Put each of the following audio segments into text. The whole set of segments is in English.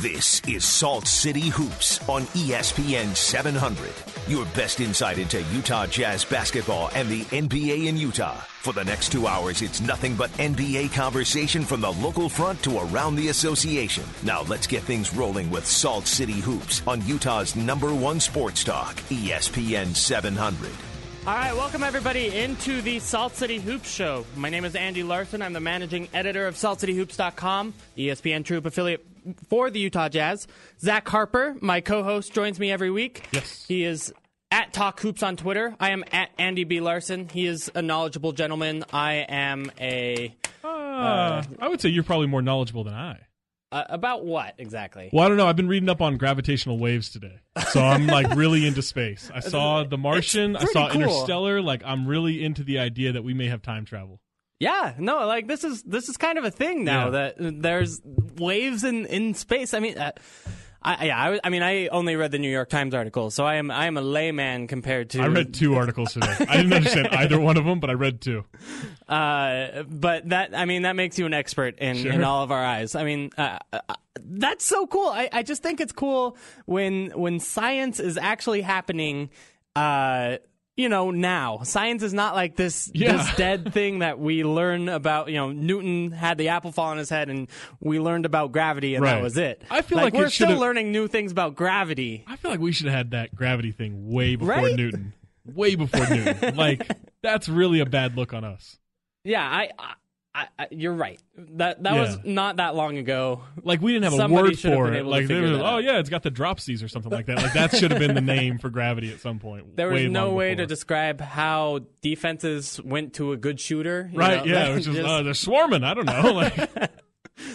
This is Salt City Hoops on ESPN 700. Your best insight into Utah Jazz basketball and the NBA in Utah. For the next two hours, it's nothing but NBA conversation from the local front to around the association. Now let's get things rolling with Salt City Hoops on Utah's number one sports talk, ESPN 700. All right, welcome everybody into the Salt City Hoops Show. My name is Andy Larsen. I'm the managing editor of SaltCityHoops.com, ESPN TrueHoop affiliate for the Utah Jazz. Zach Harper, my co-host, joins me every week. Yes. He is at Talk Hoops on Twitter. I am at Andy B. Larsen. He is a knowledgeable gentleman. I am a Uh, I would say you're probably more knowledgeable than I. uh, about what exactly? Well, I don't know. I've been reading up on gravitational waves today, so I'm like really into space. I saw The Martian. I saw cool. Interstellar. Like I'm really into the idea that we may have time travel. Yeah, no, like this is this is kind of a thing now Yeah. that there's waves in in space. I mean, uh, I yeah, I, was- I mean, I only read the New York Times article, so I am I am a layman compared to. I read two articles today. I didn't understand either one of them, but I read two. Uh, but that I mean that makes you an expert in, Sure. in all of our eyes. I mean, uh, uh, that's so cool. I, I just think it's cool when when science is actually happening. Uh, you know, now science is not like this Yeah. this dead thing that we learn about. You know, Newton had the apple fall on his head, and we learned about gravity, and that was it. I feel like it we're still learning new things about gravity. I feel like we should have had that gravity thing way before Right? Newton. Way before Newton. Like that's really a bad look on us. Yeah, I, I, I you're right. That that was not that long ago. Like we didn't have a Somebody word for it. Like they were, oh out. yeah, it's got the dropsies or something like that. Like that should have been the name for gravity at some point. There was no way before. to describe how defenses went to a good shooter. you Right, know? yeah, it was just, uh, they're swarming. I don't know. Like,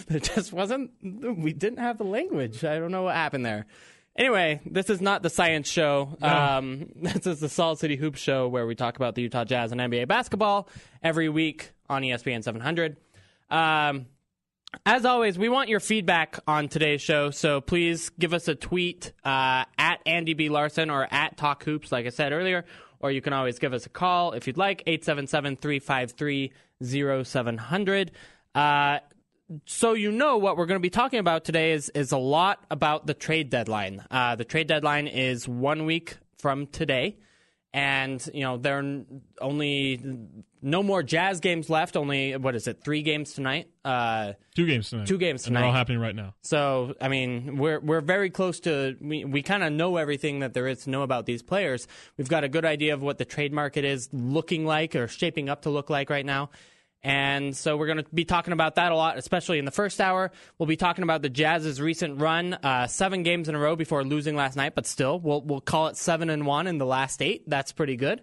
there just wasn't. We didn't have the language. I don't know what happened there. Anyway, this is not the science show. Um, this is the Salt City Hoops show where we talk about the Utah Jazz and NBA basketball every week on ESPN 700. Um, as always, we want your feedback on today's show, so please give us a tweet uh, at Andy B. Larsen or at Talk Hoops, like I said earlier, or you can always give us a call if you'd like, 877 353 0700. Uh, so you know what we're going to be talking about today is is a lot about the trade deadline. Uh, the trade deadline is one week from today, and you know there are only no more Jazz games left. Only what is it? Three games tonight. Uh, two games tonight. Two games And they're all tonight. happening right now. so I mean, we're we're very close to we we kind of know everything that there is to know about these players. We've got a good idea of what the trade market is looking like or shaping up to look like right now. And so we're going to be talking about that a lot, especially in the first hour. We'll be talking about the Jazz's recent run, uh, seven games in a row before losing last night, but still, we'll we'll call it seven and one in the last eight. That's pretty good.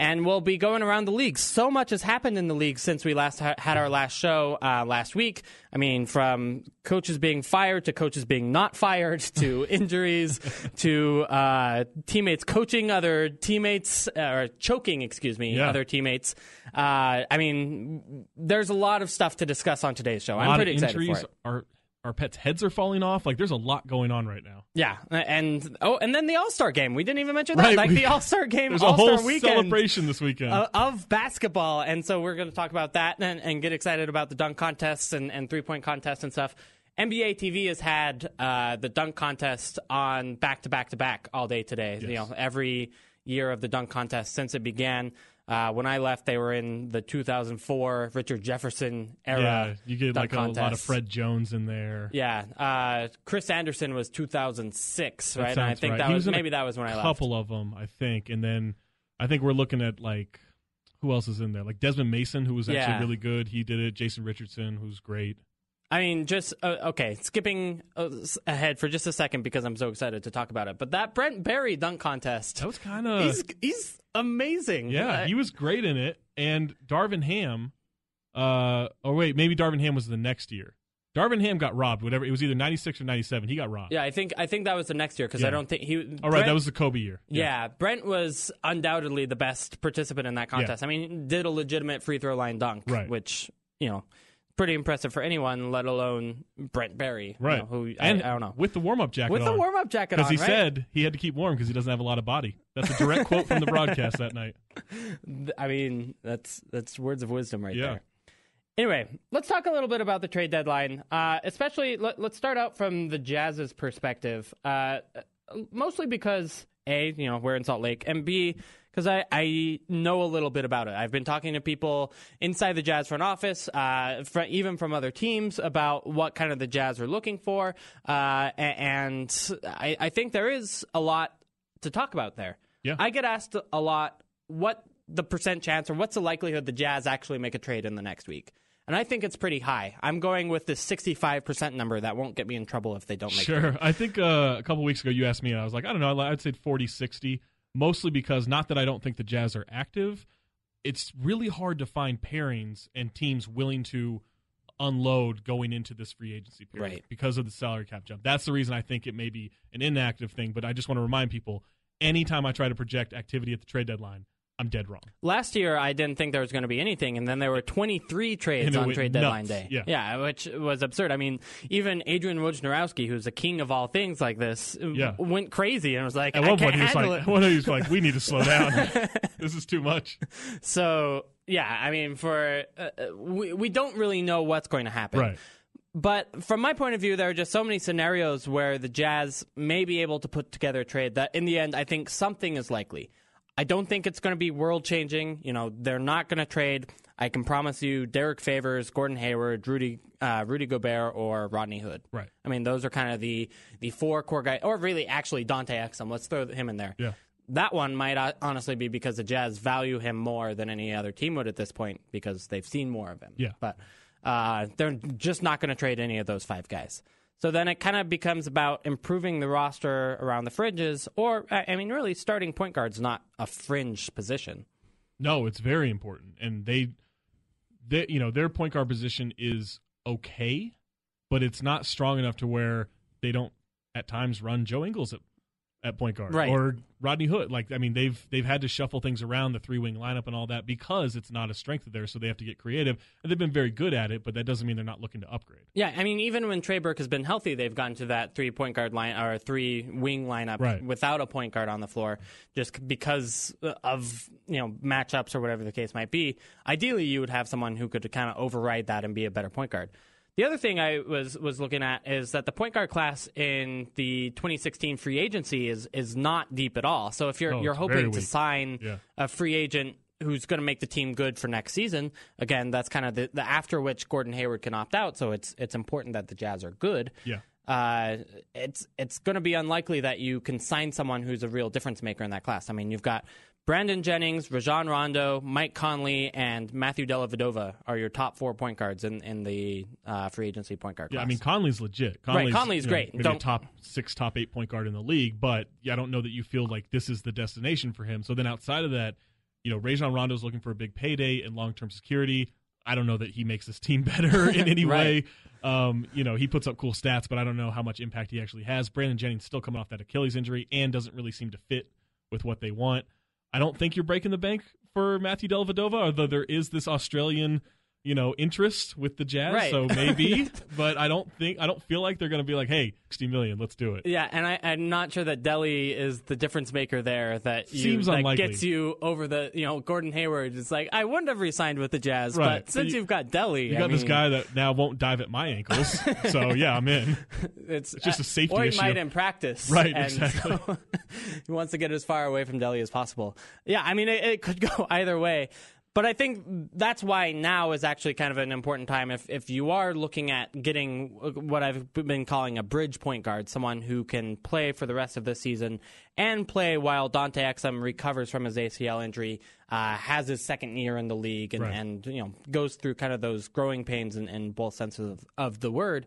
And we'll be going around the league. So much has happened in the league since we last ha- had our last show uh, last week. I mean, from coaches being fired to coaches being not fired to injuries to uh, teammates coaching other teammates uh, or choking, excuse me, Yeah. other teammates. Uh, I mean, there's a lot of stuff to discuss on today's show. A I'm pretty of excited injuries. for it. Our our pets' heads are falling off. Like there's a lot going on right now. Yeah, and oh, and then the All Star game. We didn't even mention that. Right, Like we- the All Star game, There's a All Star whole weekend. celebration this weekend. uh, of basketball. And so we're going to talk about that and, and get excited about the dunk contests and, and three point contests and stuff. NBA TV has had uh, the dunk contest on back to back to back all day today. You know, every year of the dunk contest since it began. Uh, when I left, they were in the 2004 Richard Jefferson era. yeah, you get like a lot of. Fred Jones in there. Yeah, uh, Chris Andersen was 2006, That right? And I think right. that was in maybe that was when I left. A couple of them, I think, and then I think we're looking at like who else is in there? Like Desmond Mason, who was actually Yeah. really good. He did it. Jason Richardson, who's great. I mean, just uh, okay. Skipping uh, ahead for just a second because I'm so excited to talk about it. But that Brent Barry dunk contest, That was kind of he's he's amazing. yeah. Uh, He was great in it. And Darvin Ham, uh, or wait, maybe Darvin Ham was the next year. Darvin Ham got robbed. Whatever it was, either ninety six or ninety seven. He got robbed. yeah. I think I think that was the next year because I don't think he. All right, that was the Kobe year. Yeah. Brent was undoubtedly the best participant in that contest. I mean, did a legitimate free throw line dunk, Right. which you know, pretty impressive for anyone, let alone Brent Barry, you right. know, who and I, I don't know. with the warm up jacket With the warm up jacket on, because he right? said he had to keep warm because he doesn't have a lot of body. That's a direct quote from the broadcast that night. I mean, that's that's words of wisdom right Yeah. there. Anyway, let's talk a little bit about the trade deadline. Uh, especially, let, us start out from the Jazz's perspective. Uh, mostly because a, you know, we're in Salt Lake, and B, because I, I know a little bit about it. I've been talking to people inside the Jazz front office, uh, for, even from other teams, about what kind of the Jazz are looking for. Uh, and I, I think there is a lot to talk about there. Yeah. I get asked a lot what the percent chance or what's the likelihood the Jazz actually make a trade in the next week. And I think it's pretty high. I'm going with the 65% number. That won't get me in trouble if they don't make Sure. I think uh, a couple weeks ago you asked me, and I was like, I don't know. I'd say 40, 60, mostly because not that I don't think the Jazz are active. It's really hard to find pairings and teams willing to unload going into this free agency period right. because of the salary cap jump. That's the reason I think it may be an inactive thing. But I just want to remind people anytime I try to project activity at the trade deadline, I'm dead wrong. Last year, I didn't think there was going to be anything, and then there were 23 trades on trade nuts. deadline day. Yeah. yeah, which was absurd. I mean, even Adrian Wojnarowski, who's a king of all things like this, yeah. went crazy and was like, at I one can't point he was handle like, it. one he was like, we need to slow down. this is too much. So yeah, I mean, for uh, we we don't really know what's going to happen. Right. But from my point of view, there are just so many scenarios where the Jazz may be able to put together a trade that, in the end, I think something is likely. I don't think it's going to be world changing. You know, they're not going to trade. I can promise you, Derrick Favors, Gordon Hayward, Rudy, uh, Rudy Gobert, or Rodney Hood. Right. I mean, those are kind of the the four core guys, or really, actually, Dante Exum. Let's throw him in there. Yeah. That one might uh, honestly be because the Jazz value him more than any other team would at this point because they've seen more of him. Yeah. But uh, they're just not going to trade any of those five guys. So then it kind of becomes about improving the roster around the fringes, or I mean, really, starting point guard's not a fringe position. No, it's very important, and they, they, you know, their point guard position is okay, but it's not strong enough to where they don't at times run Joe Ingles at, at point guard Right. or Rodney Hood. Like, I mean, they've they've had to shuffle things around the three wing lineup and all that because it's not a strength of theirs, so they have to get creative. And they've been very good at it, but that doesn't mean they're not looking to upgrade. Yeah, I mean, even when Trey Burke has been healthy, they've gone to that three point guard line or three wing lineup Right. without a point guard on the floor, just because of you know matchups or whatever the case might be. Ideally, you would have someone who could kind of override that and be a better point guard. The other thing I was was looking at is that the point guard class in the 2016 free agency is is not deep at all. So if you're Oh, you're hoping to sign Yeah. a free agent who's going to make the team good for next season. Again, that's kind of the, the after which Gordon Hayward can opt out. So it's it's important that the Jazz are good. Yeah. Uh, it's it's going to be unlikely that you can sign someone who's a real difference maker in that class. I mean, you've got Brandon Jennings, Rajon Rondo, Mike Conley, and Matthew Dellavedova are your top four point guards in in the uh, free agency point guard Yeah, class. I mean Conley's legit. Conley's, Conley's you know, great. Maybe a top six, top eight point guard in the league, but yeah, I don't know that you feel like this is the destination for him. So then outside of that, you know, Rajon Rondo's looking for a big payday and long term security. I don't know that he makes this team better in any Right. way. Um, you know, he puts up cool stats, but I don't know how much impact he actually has. Brandon Jennings still coming off that Achilles injury and doesn't really seem to fit with what they want. I don't think you're breaking the bank for Matthew Dellavedova, although there is this Australian, you know, interest with the Jazz. Right. So maybe, but I don't think I don't feel like they're going to be like, "Hey, 60 million, let's do it." Yeah, and I, I'm not sure that Delly is the difference maker there. That you, Seems that unlikely. gets you over the you know Gordon Hayward. It's like I wouldn't have re-signed with the Jazz, Right. but since You- have got Delly, You I got this guy that now won't dive at my ankles. so yeah, I'm in. It's, just a safety or he issue. might in practice, Right, and exactly. so he wants to get as far away from Delly as possible. Yeah, I mean it, it could go either way. But I think that's why now is actually kind of an important time. If if you are looking at getting what I've been calling a bridge point guard, someone who can play for the rest of the season and play while Dante Exum recovers from his ACL injury, uh, has his second year in the league, and, Right. and you know goes through kind of those growing pains in, in both senses of, of the word,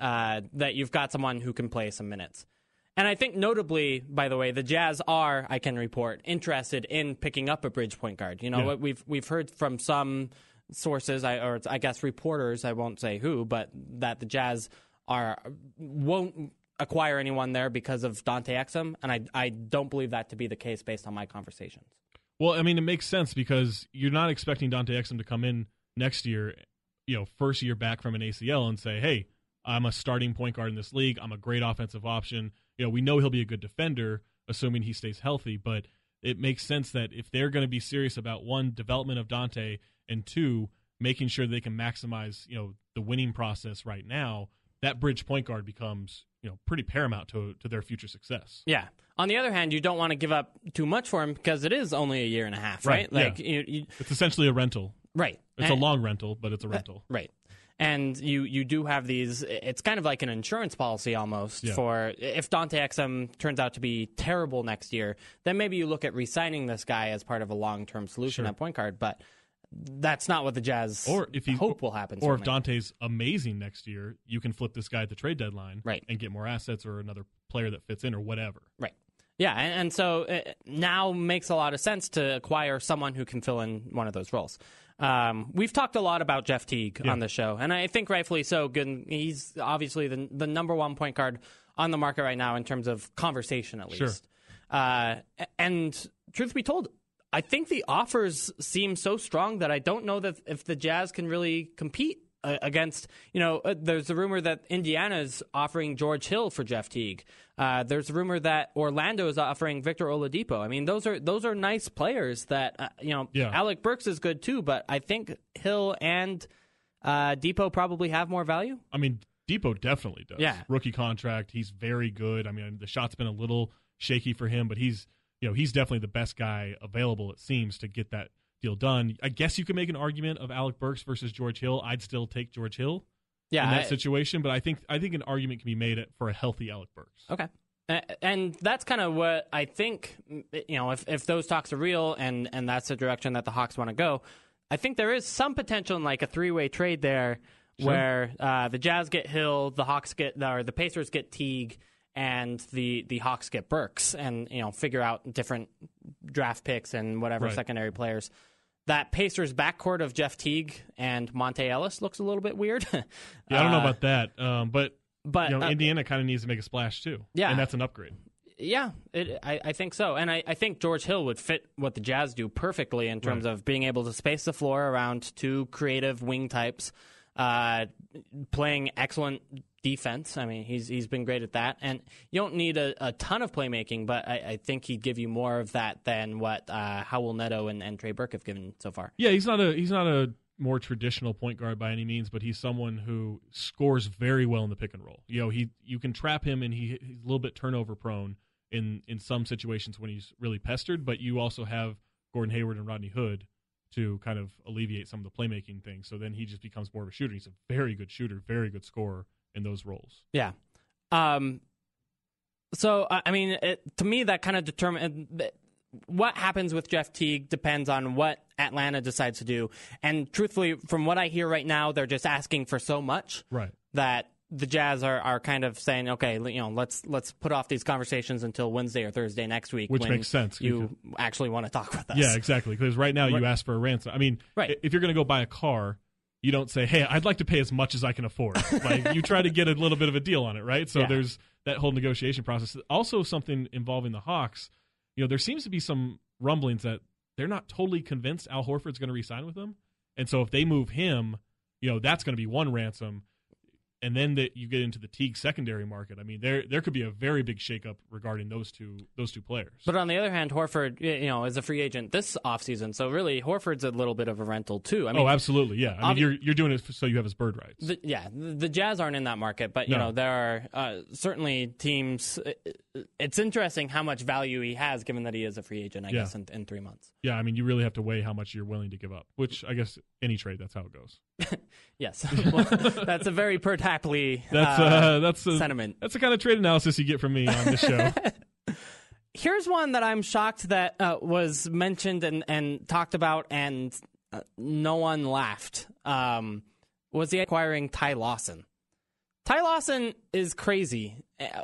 uh, that you've got someone who can play some minutes. And I think notably, by the way, the Jazz are, I can report, interested in picking up a bridge point guard. You know, Yeah. we've we've heard from some sources, I, or I guess reporters, I won't say who, but that the Jazz are won't acquire anyone there because of Dante Exum, and I I don't believe that to be the case based on my conversations. Well, I mean, it makes sense because you're not expecting Dante Exum to come in next year, you know, first year back from an ACL and say, "Hey, I'm a starting point guard in this league. I'm a great offensive option." You know, we know he'll be a good defender, assuming he stays healthy. But it makes sense that if they're going to be serious about one development of Dante and two making sure they can maximize, you know, the winning process right now, that bridge point guard becomes, you know, pretty paramount to to their future success. Yeah. On the other hand, you don't want to give up too much for him because it is only a year and a half, right? Right, Like, you, you, It's essentially a rental. right. It's a long rental, but it's a rental. Right. And you, you do have these. It's kind of like an insurance policy almost Yeah. for if Dante Exum turns out to be terrible next year, then maybe you look at re-signing this guy as part of a long-term solution Sure. at point guard. But that's not what the Jazz Or if hope will happen. Or if. Dante's amazing next year, you can flip this guy at the trade deadline, Right. and get more assets or another player that fits in or whatever. Right. Yeah, and, and so uh, now makes a lot of sense to acquire someone who can fill in one of those roles. Um, we've talked a lot about Jeff Teague Yeah. on the show, and I think rightfully so. Good, he's obviously the the number one point guard on the market right now in terms of conversation, at Sure. least. Uh, and truth be told, I think the offers seem so strong that I don't know that if the Jazz can really compete uh, against. You know, uh, there's a rumor that Indiana is offering George Hill for Jeff Teague. Uh, there's a rumor that Orlando is offering Victor Oladipo. I mean, those are those are nice players. That uh, you know, Yeah. Alec Burks is good too, but I think Hill and uh, Dipo probably have more value. I mean, Dipo definitely does. Yeah. Rookie contract. He's very good. I mean, the shot's been a little shaky for him, but he's you know he's definitely the best guy available. It seems to get that deal done. I guess you could make an argument of Alec Burks versus George Hill. I'd still take George Hill Yeah, in that I- situation, but I think I think an argument can be made for a healthy Alec Burks. Okay. And that's kind of what I think. You know, if, if those talks are real and, and that's the direction that the Hawks want to go, I think there is some potential in like a three way trade there, where uh, the Jazz get Hill, the Hawks get or the Pacers get Teague, and the the Hawks get Burks, and you know figure out different draft picks and whatever Right. secondary players. That Pacers backcourt of Jeff Teague and Monta Ellis looks a little bit weird. Yeah, I don't know Uh, about that, um, but but you know, uh, Indiana kind of needs to make a splash too. Yeah. and that's an upgrade. Yeah, it, I, I think so, and I, I think George Hill would fit what the Jazz do perfectly in terms Right. of being able to space the floor around two creative wing types, uh, playing excellent defense. I mean, he's he's been great at that, and you don't need a, a ton of playmaking, but I, I think he'd give you more of that than what uh, Raul Neto and, and Trey Burke have given so far. Yeah, he's not a he's not a more traditional point guard by any means, but he's someone who scores very well in the pick and roll. You know, he you can trap him and he, he's a little bit turnover prone in in some situations when he's really pestered, but you also have Gordon Hayward and Rodney Hood to kind of alleviate some of the playmaking things. So then he just becomes more of a shooter. He's a very good shooter, very good scorer in those roles. Yeah. Um. So I I mean, it, to me, that kind of determine what happens with Jeff Teague depends on what Atlanta decides to do. And truthfully, from what I hear right now, they're just asking for so much Right. that the Jazz are, are kind of saying, okay, you know, let's let's put off these conversations until Wednesday or Thursday next week, Which when makes sense, You actually want to talk with us. Yeah, exactly. Because right now you ask for a ransom. I mean, Right. if you're going to go buy a car, you don't say, "Hey, I'd like to pay as much as I can afford." like you try to get a little bit of a deal on it, right? So Yeah. there's that whole negotiation process. Also, something involving the Hawks. You know, there seems to be some rumblings that they're not totally convinced Al Horford's going to re-sign with them, and so if they move him, you know, that's going to be one ransom. And then that you get into the Teague secondary market. I mean, there there could be a very big shakeup regarding those two those two players. But on the other hand, Horford, you know, is a free agent this offseason, so really Horford's a little bit of a rental too. I mean, oh, absolutely, yeah. I mean, you're you're doing it so you have his bird rights. The, yeah, the, Jazz aren't in that market, but you No. know there are uh, certainly teams. It's interesting how much value he has, given that he is a free agent. I Yeah. guess in, in three months. Yeah, I mean, you really have to weigh how much you're willing to give up. Which I guess any trade, that's how it goes. Yes, well, that's a very Pert That's uh, uh, that's a, sentiment. That's the kind of trade analysis you get from me on this show. Here's one that I'm shocked that uh, was mentioned and, and talked about, and uh, no one laughed. Um, was he acquiring Ty Lawson? Ty Lawson is crazy,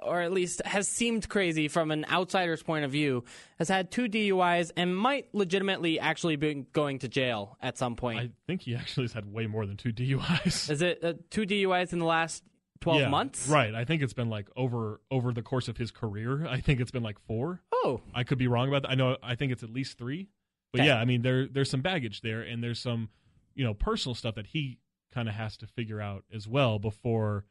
or at least has seemed crazy from an outsider's point of view. Has had two DUIs and might legitimately actually be going to jail at some point. I think he actually has had way more than two DUIs. Is it uh, two DUIs in the last twelve Yeah, months? right? I think it's been like over over the course of his career. I think it's been like four. Oh, I could be wrong about that. I know. I think it's at least three. But Okay. yeah, I mean, there there's some baggage there, and there's some you know personal stuff that he kind of has to figure out as well before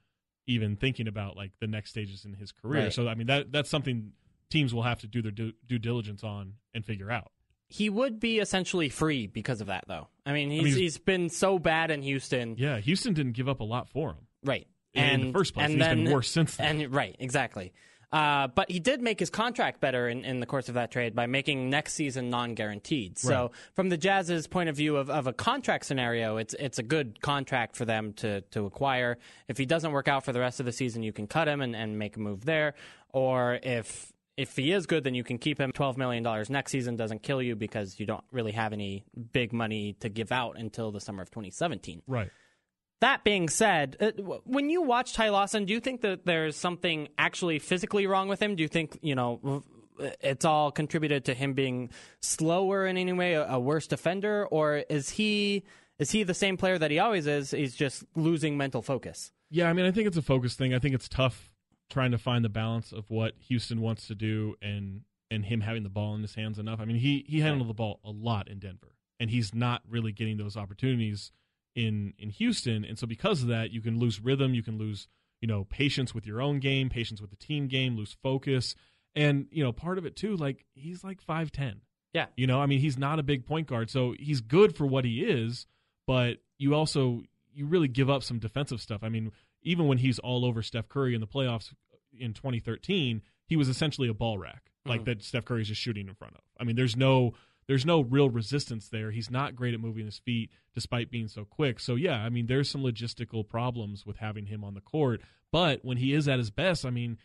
even thinking about like the next stages in his career. Right. So I mean, that that's something teams will have to do their due, due diligence on and figure out. he would be essentially free because of that, though. I mean, he's, he's- he's been so bad in Houston, Yeah, Houston didn't give up a lot for him. right? In and the first place, and he's then, been worse since then. And right, exactly. Uh, but he did make his contract better in, in the course of that trade by making next season non-guaranteed. So, from the Jazz's point of view of, of a contract scenario, it's it's a good contract for them to to acquire. If he doesn't work out for the rest of the season, you can cut him and, and make a move there. Or if if he is good, then you can keep him. Twelve million dollars next season doesn't kill you because you don't really have any big money to give out until the summer of 2017. Right. That being said, uh, when you watch Ty Lawson, do you think that there's something actually physically wrong with him? Do you think you know it's all contributed to him being slower in any way, a, a worse defender, or is he is he the same player that he always is? He's just losing mental focus. Yeah, I mean, I think it's a focus thing. I think it's tough trying to find the balance of what Houston wants to do and and him having the ball in his hands enough. I mean, he he handled the ball a lot in Denver, and he's not really getting those opportunities in in Houston. And so because of that, you can lose rhythm, you can lose you know patience with your own game, patience with the team game, lose focus, and you know part of it too. Like he's like five ten. Yeah. You know, I mean, he's not a big point guard, so he's good for what he is, but you also you really give up some defensive stuff. I mean, even when he's all over Steph Curry in the playoffs in 2013, he was essentially a ball rack, like Mhm. that Steph Curry's just shooting in front of. I mean, there's no there's no real resistance there. He's not great at moving his feet despite being so quick. So yeah, I mean, there's some logistical problems with having him on the court, but when he is at his best, I mean,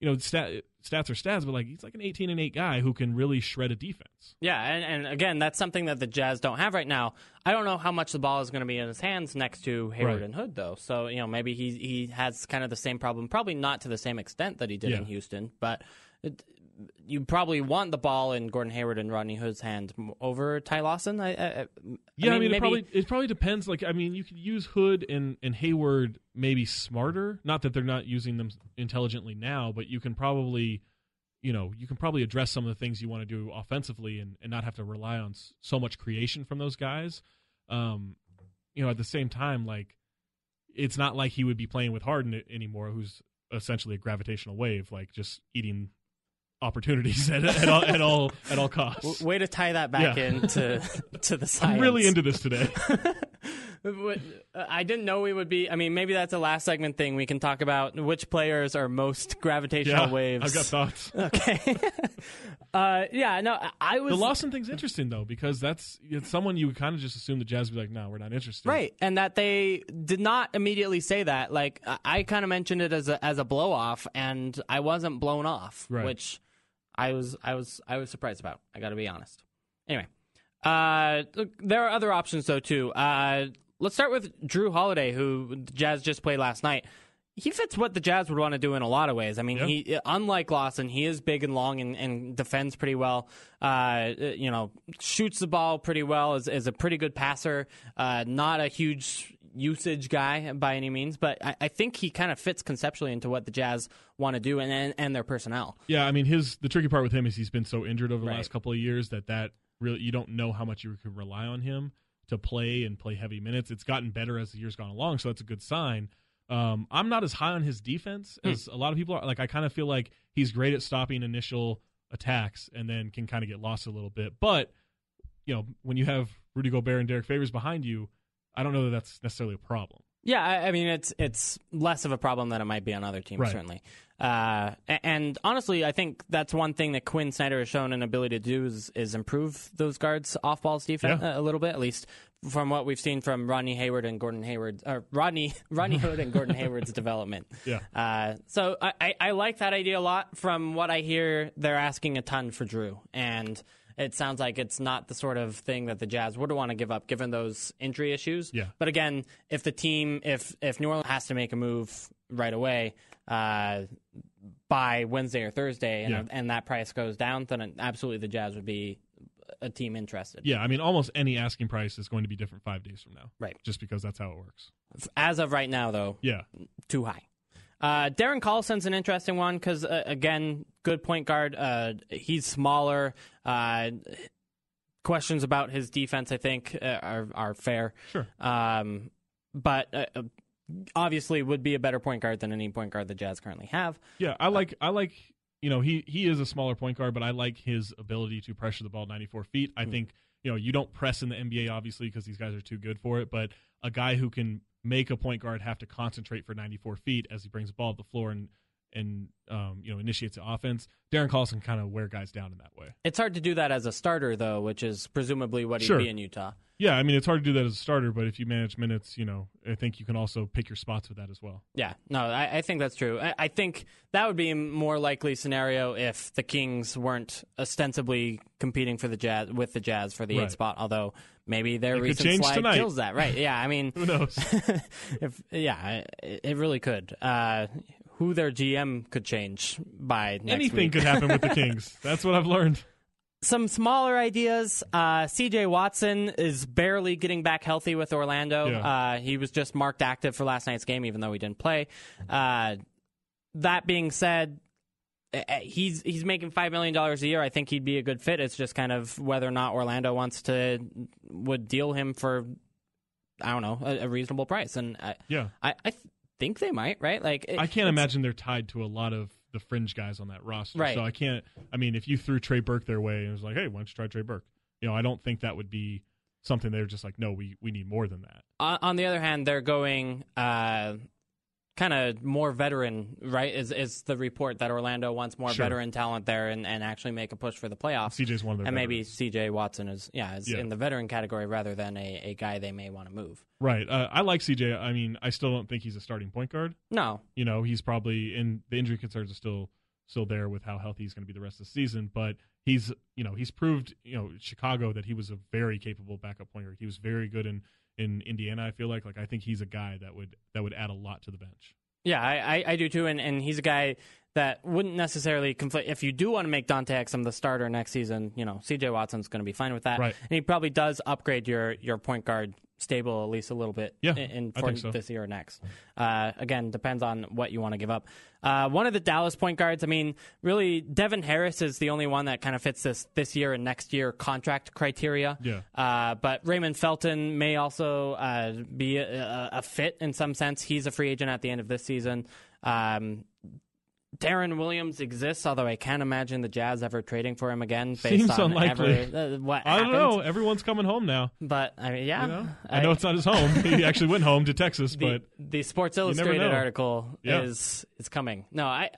you know, stat, stats are stats, but like he's like an 18 and 8 guy who can really shred a defense. Yeah, and, and again, that's something that the Jazz don't have right now. I don't know how much the ball is going to be in his hands next to Hayward Right. and Hood, though. So you know, maybe he he has kind of the same problem. Probably not to the same extent that he did in Houston, but it, you probably want the ball in Gordon Hayward and Rodney Hood's hand over Ty Lawson. I, I, I Yeah, I mean, maybe, it probably it probably depends. Like, I mean, you could use Hood and and Hayward maybe smarter. Not that they're not using them intelligently now, but you can probably, you know, you can probably address some of the things you want to do offensively and and not have to rely on so much creation from those guys. Um, you know, at the same time, like, it's not like he would be playing with Harden anymore, who's essentially a gravitational wave, like just eating opportunities at, at all at all at all costs. way to tie that back Yeah. into to the science. I'm really into this today. I didn't know we would be. I mean, maybe that's a last segment thing. We can talk about which players are most gravitational yeah, waves. I've got thoughts. Okay. uh, yeah, no, I was The Lawson thing's interesting though because that's it's someone you would kind of just assume the Jazz would be like, no, we're not interested. right, and that they did not immediately say that. Like I, I kind of mentioned it as a as a blow off, and I wasn't blown off, Right. which I was I was I was surprised about. I got to be honest. Anyway, uh, look, there are other options though too. Uh, let's start with Jrue Holiday, who the Jazz just played last night. He fits what the Jazz would want to do in a lot of ways. I mean, Yeah. he unlike Lawson, he is big and long and, and defends pretty well. Uh, you know, shoots the ball pretty well. is is a pretty good passer. Uh, not a huge usage guy by any means, but I, I think he kind of fits conceptually into what the Jazz want to do and, and and their personnel. Yeah, I mean his the tricky part with him is he's been so injured over the Right. last couple of years that that really you don't know how much you can rely on him to play and play heavy minutes. It's gotten better as the years gone along, so that's a good sign. Um, I'm not as high on his defense Hmm. as a lot of people are. Like I kind of feel like he's great at stopping initial attacks and then can kind of get lost a little bit. But you know when you have Rudy Gobert and Derrick Favors behind you, I don't know that that's necessarily a problem. Yeah, I, I mean it's it's less of a problem than it might be on other teams, Right. certainly. Uh, and honestly, I think that's one thing that Quin Snyder has shown an ability to do is, is improve those guards off balls defense Yeah. a little bit, at least from what we've seen from Rodney Hayward and Gordon Hayward, or Rodney Rodney Hood and Gordon Hayward's development. Yeah. Uh, so I, I, I like that idea a lot. From what I hear, they're asking a ton for Jrue, and it sounds like it's not the sort of thing that the Jazz would want to give up, given those injury issues. Yeah. But again, if the team, if if New Orleans has to make a move right away uh, by Wednesday or Thursday, and, Yeah. and that price goes down, then absolutely the Jazz would be a team interested. Yeah, I mean almost any asking price is going to be different five days from now. Right. Just because that's how it works. As of right now, though, Yeah. too high. Uh, Darren Collison's an interesting one because, uh, again, good point guard. Uh, he's smaller. Uh, questions about his defense, I think, uh, are are fair. Sure. Um, but uh, obviously, would be a better point guard than any point guard the Jazz currently have. Yeah, I like I like you know, he he is a smaller point guard, but I like his ability to pressure the ball 94 feet. I Hmm. think you know you don't press in the NBA obviously because these guys are too good for it, but a guy who can make a point guard have to concentrate for 94 feet as he brings the ball up the floor and and um, you know initiates the offense. Darren Collison can kind of wear guys down in that way. It's hard to do that as a starter, though, which is presumably what he'd Sure. be in Utah. Yeah, I mean it's hard to do that as a starter, but if you manage minutes, you know, I think you can also pick your spots with that as well. Yeah, no, I, I think that's true. I, I think that would be a more likely scenario if the Kings weren't ostensibly competing for the Jazz with the Jazz for the Right. eighth spot. Although maybe their It recent slide tonight. kills that, right? Yeah, I mean, Who knows? if yeah, it, it really could. Uh, who their GM could change by next Anything week. could happen with the Kings. That's what I've learned. Some smaller ideas. Uh, C.J. Watson is barely getting back healthy with Orlando. Yeah. Uh, he was just marked active for last night's game, even though he didn't play. Uh, that being said, eh, eh, he's he's making five million dollars a year. I think he'd be a good fit. It's just kind of whether or not Orlando wants to would deal him for I don't know a, a reasonable price, and I Yeah. I, I th- think they might right. Like it- I can't imagine they're tied to a lot of the fringe guys on that roster. Right. So I can't. I mean, if you threw Trey Burke their way and it was like, "Hey, why don't you try Trey Burke?" You know, I don't think that would be something they're just like, "No, we we need more than that." on, on the other hand, they're going uh, kind of more veteran, right? Is is the report that Orlando wants more Sure. veteran talent there and, and actually make a push for the playoffs? CJ's one of their and maybe. C.J. Watson is yeah is Yeah. in the veteran category rather than a, a guy they may want to move. right. Uh, I like CJ. I mean, I still don't think he's a starting point guard. No, You know, he's probably in the injury concerns are still still there with how healthy he's going to be the rest of the season. But he's you know he's proved you know Chicago that he was a very capable backup point guard. He was very good in in Indiana. I feel like like I think he's a guy that would that would add a lot to the bench. yeah, I, I, do too, and, and he's a guy that wouldn't necessarily conflict. If you do want to make Dante Exum the starter next season, you know C.J. Watson's going to be fine with that, Right. and he probably does upgrade your your point guard stable at least a little bit Yeah, in, in for so. this year or next. Uh, again, depends on what you want to give up. Uh, one of the Dallas point guards, I mean, really, Devin Harris is the only one that kind of fits this this year and next year contract criteria. Yeah. Uh, but Raymond Felton may also uh, be a, a, a fit in some sense. He's a free agent at the end of this season. Um, Deron Williams exists, although I can't imagine the Jazz ever trading for him again. Based Seems on unlikely. Ever, uh, what I don't know. Everyone's coming home now. But I mean, yeah, You know? I know it's not his home. he actually went home to Texas, the, but the Sports Illustrated article Yeah. is is coming. No, I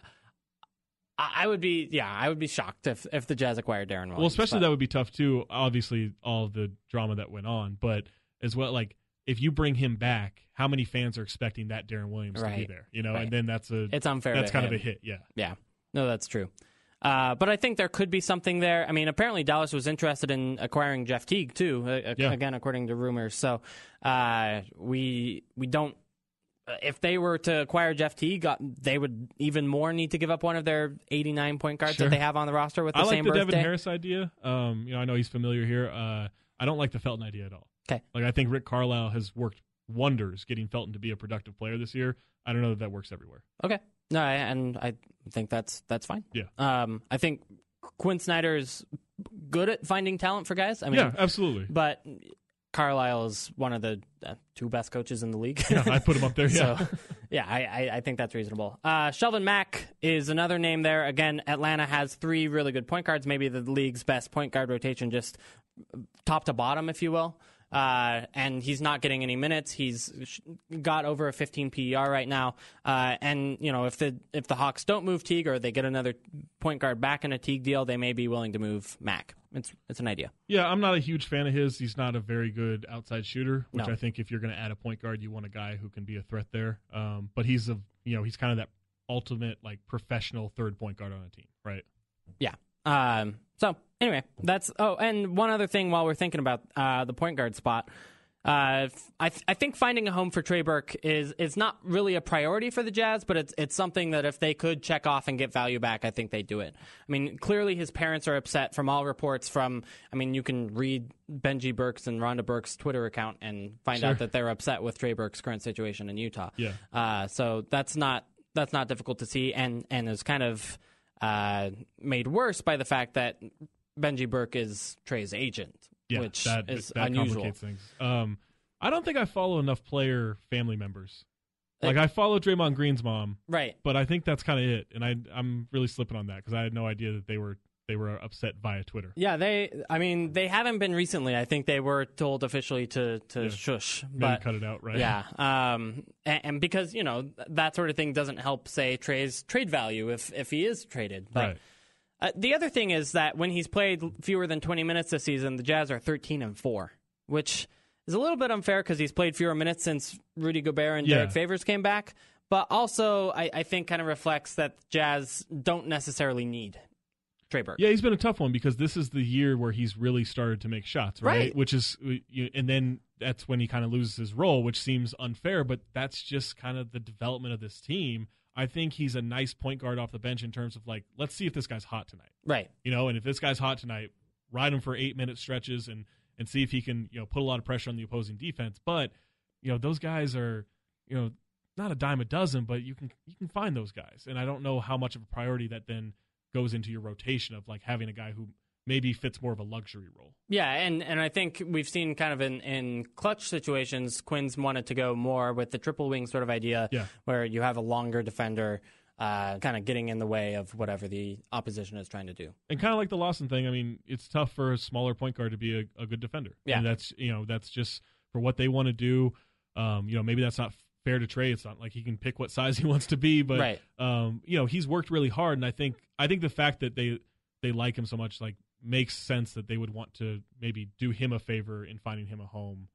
I I would be yeah, I would be shocked if if the Jazz acquired Deron Williams. well, especially but- that would be tough too. Obviously, all the drama that went on, but as well, like if you bring him back, how many fans are expecting that Deron Williams to be there? You know, Right. and then that's a it's unfair. that's to kind him. of a hit. Yeah, Yeah, no, that's true. Uh, but I think there could be something there. I mean, apparently Dallas was interested in acquiring Jeff Teague too. Uh, Yeah. Again, according to rumors. So uh, we we don't. uh, If they were to acquire Jeff Teague, uh, they would even more need to give up one of their 89 point guards Sure. that they have on the roster with the I like same the birthday. Devin Harris idea. Um, you know, I know he's familiar here. Uh, I don't like the Felton idea at all. 'Kay. Like I think Rick Carlisle has worked wonders getting Felton to be a productive player this year. I don't know that that works everywhere. Okay. No, I, and I think that's that's fine. Yeah. Um, I think Quin Snyder is good at finding talent for guys. I mean, yeah, absolutely. but Carlisle is one of the uh, two best coaches in the league. Yeah, I put him up there. Yeah. So, yeah, I, I, I think that's reasonable. Uh, Shelvin Mack is another name there. Again, Atlanta has three really good point guards, maybe the league's best point guard rotation, just top to bottom, if you will. Uh, and he's not getting any minutes. He's got over a 15 PER right now. Uh, and you know, if the if the Hawks don't move Teague or they get another point guard back in a Teague deal, they may be willing to move Mack. It's it's an idea. Yeah, I'm not a huge fan of his. He's not a very good outside shooter, which No. I think if you're going to add a point guard, you want a guy who can be a threat there. Um, but he's a you know he's kind of that ultimate like professional third point guard on a team, right? Yeah. Um, so anyway, that's oh, and one other thing while we're thinking about uh, the point guard spot, uh, I th- I think finding a home for Trey Burke is is not really a priority for the Jazz, but it's it's something that if they could check off and get value back, I think they'd do it. I mean, clearly his parents are upset from all reports. From I mean, you can read Benji Burke's and Rhonda Burke's Twitter account and find Sure. out that they're upset with Trey Burke's current situation in Utah. Yeah. Uh, so that's not that's not difficult to see, and and is kind of uh, made worse by the fact that Benji Burke is Trey's agent, Yeah, which that is that unusual. complicates things. Um, I don't think I follow enough player family members Like I follow Draymond Green's mom, Right. but I think that's kind of it, and I I'm really slipping on that because I had no idea that they were they were upset via Twitter. Yeah, they. I mean, they haven't been recently. I think they were told officially to to Yeah. shush, Maybe but cut it out, right? yeah, um, and, and because you know that sort of thing doesn't help say Trey's trade value if if he is traded. But right. Uh, the other thing is that when he's played fewer than twenty minutes this season, the Jazz are thirteen and four, which is a little bit unfair because he's played fewer minutes since Rudy Gobert and Yeah. Derrick Favors came back. But also, I, I think kind of reflects that Jazz don't necessarily need Trey Burke. Yeah, he's been a tough one because this is the year where he's really started to make shots, right? Right. Which is, and then that's when he kind of loses his role, which seems unfair, but that's just kind of the development of this team. I think he's a nice point guard off the bench in terms of like, let's see if this guy's hot tonight, Right. you know, and if this guy's hot tonight, ride him for eight minute stretches and and see if he can, you know, put a lot of pressure on the opposing defense. But you know, those guys are, you know, not a dime a dozen, but you can you can find those guys, and I don't know how much of a priority that then goes into your rotation of like having a guy who maybe fits more of a luxury role. Yeah, and, and I think we've seen kind of in, in clutch situations, Quin's wanted to go more with the triple wing sort of idea, Yeah. where you have a longer defender uh, kind of getting in the way of whatever the opposition is trying to do. And kind of like the Lawson thing, I mean, it's tough for a smaller point guard to be a, a good defender. Yeah. and that's you know that's just for what they want to do. Um, you know, maybe that's not fair to Trey. It's not like he can pick what size he wants to be, but Right. um, you know, he's worked really hard, and I think I think the fact that they they like him so much like makes sense that they would want to maybe do him a favor in finding him a home.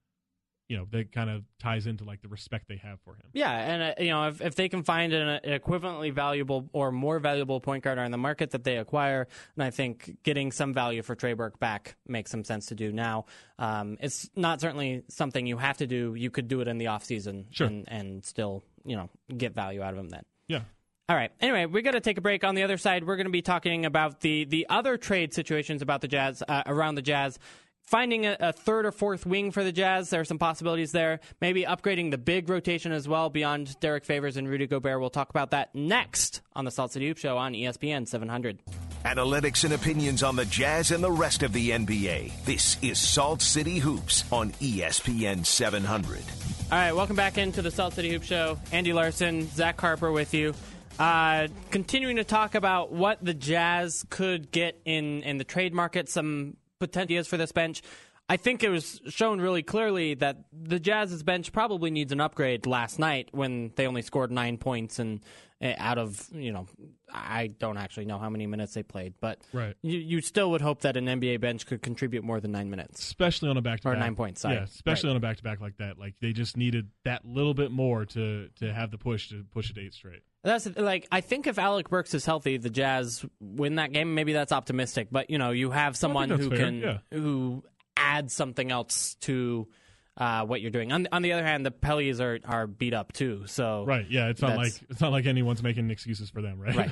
You know, that kind of ties into like the respect they have for him. Yeah, and uh, you know if, if they can find an, an equivalently valuable or more valuable point guard on the market that they acquire, and I think getting some value for Trey Burke back makes some sense to do now. Um, it's not certainly something you have to do. You could do it in the off season Sure. and and still you know get value out of him then. Yeah. All right. Anyway, we got to take a break. On the other side, we're going to be talking about the the other trade situations about the Jazz uh, around the Jazz. Finding a, a third or fourth wing for the Jazz, there are some possibilities there. Maybe upgrading the big rotation as well beyond Derrick Favors and Rudy Gobert. We'll talk about that next on the Salt City Hoop Show on ESPN 700. Analytics and opinions on the Jazz and the rest of the NBA. This is Salt City Hoops on ESPN 700. All right, welcome back into the Salt City Hoop Show. Andy Larsen, Zach Harper with you. Uh, continuing to talk about what the Jazz could get in, in the trade market, some potential for this bench. I think it was shown really clearly that the Jazz's bench probably needs an upgrade last night when they only scored nine points and Eh, out of, you know, I don't actually know how many minutes they played, but Right. you, you still would hope that an NBA bench could contribute more than nine minutes. especially on a back to back Or nine points, sorry. Yeah, especially Right. on a back to back like that. Like they just needed that little bit more to to have the push to push it eight straight. That's like I think if Alec Burks is healthy, the Jazz win that game. Maybe that's optimistic, but you know you have someone who fair, can yeah. who adds something else to uh, what you're doing. On, on the other hand, the Pellies are are beat up too. So Right? Yeah. It's not like it's not like anyone's making excuses for them, right? right.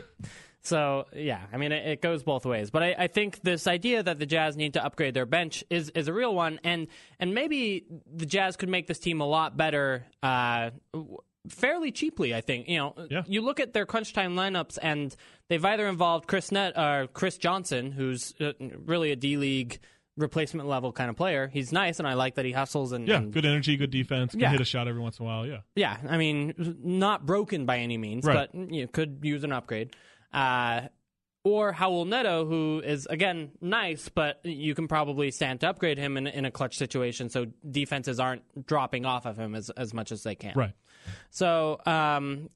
So yeah, I mean it, it goes both ways. But I, I think this idea that the Jazz need to upgrade their bench is is a real one, and and maybe the Jazz could make this team a lot better. Uh, w- Fairly cheaply, I think. You know, Yeah. you look at their crunch time lineups, and they've either involved Chris Net or Chris Johnson, who's uh, really a D League replacement level kind of player. He's nice, and I like that he hustles and, yeah. and Good energy, good defense. Can Yeah. hit a shot every once in a while. Yeah. yeah, I mean, not broken by any means, Right. but you know, could use an upgrade. Uh, or Raul Neto, who is again nice, but you can probably stand to upgrade him in, in a clutch situation, so defenses aren't dropping off of him as as much as they can. Right. So, um,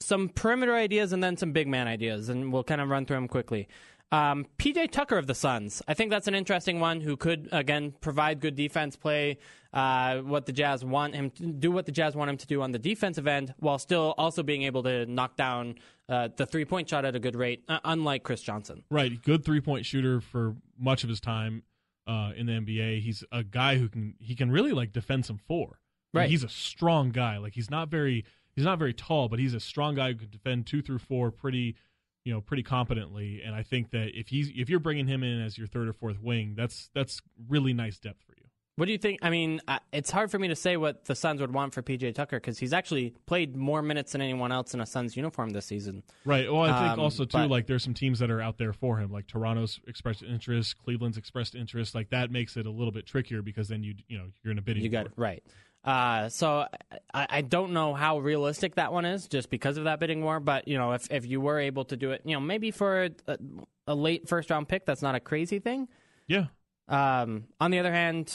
some perimeter ideas and then some big man ideas, and we'll kind of run through them quickly. Um, PJ Tucker of the Suns. I think that's an interesting one who could, again, provide good defense play, uh, what the Jazz want him to do, what the Jazz want him to do on the defensive end, while still also being able to knock down uh, the three point shot at a good rate, uh, unlike Chris Johnson. Right. Good three point shooter for much of his time uh, in the NBA. He's a guy who can he can really like defend some four. Like, Right. he's a strong guy. Like he's not very he's not very tall, but he's a strong guy who can defend two through four pretty you know pretty competently. And I think that if he's if you're bringing him in as your third or fourth wing, that's that's really nice depth for you. What do you think? I mean, it's hard for me to say what the Suns would want for PJ Tucker because he's actually played more minutes than anyone else in a Suns uniform this season. Right. Well, I think Um, also too, but- like there's some teams that are out there for him, like Toronto's expressed interest, Cleveland's expressed interest. Like that makes it a little bit trickier because then you you know you're in a bidding. You got war. right. Uh, so I, I don't know how realistic that one is, just because of that bidding war. But you know, if if you were able to do it, you know, maybe for a, a late first round pick, that's not a crazy thing. Yeah. Um, on the other hand,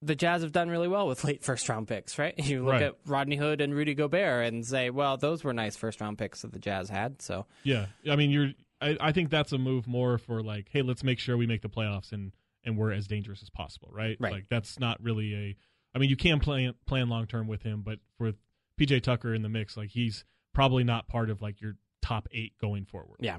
the Jazz have done really well with late first round picks, right? You look Right. at Rodney Hood and Rudy Gobert and say, well, those were nice first round picks that the Jazz had. So Yeah, I mean, you're. I, I think that's a move more for like, hey, let's make sure we make the playoffs and and we're as dangerous as possible, right? Right. Like that's not really a. I mean, you can plan plan long term with him, but for PJ Tucker in the mix, like he's probably not part of like your top eight going forward. Yeah.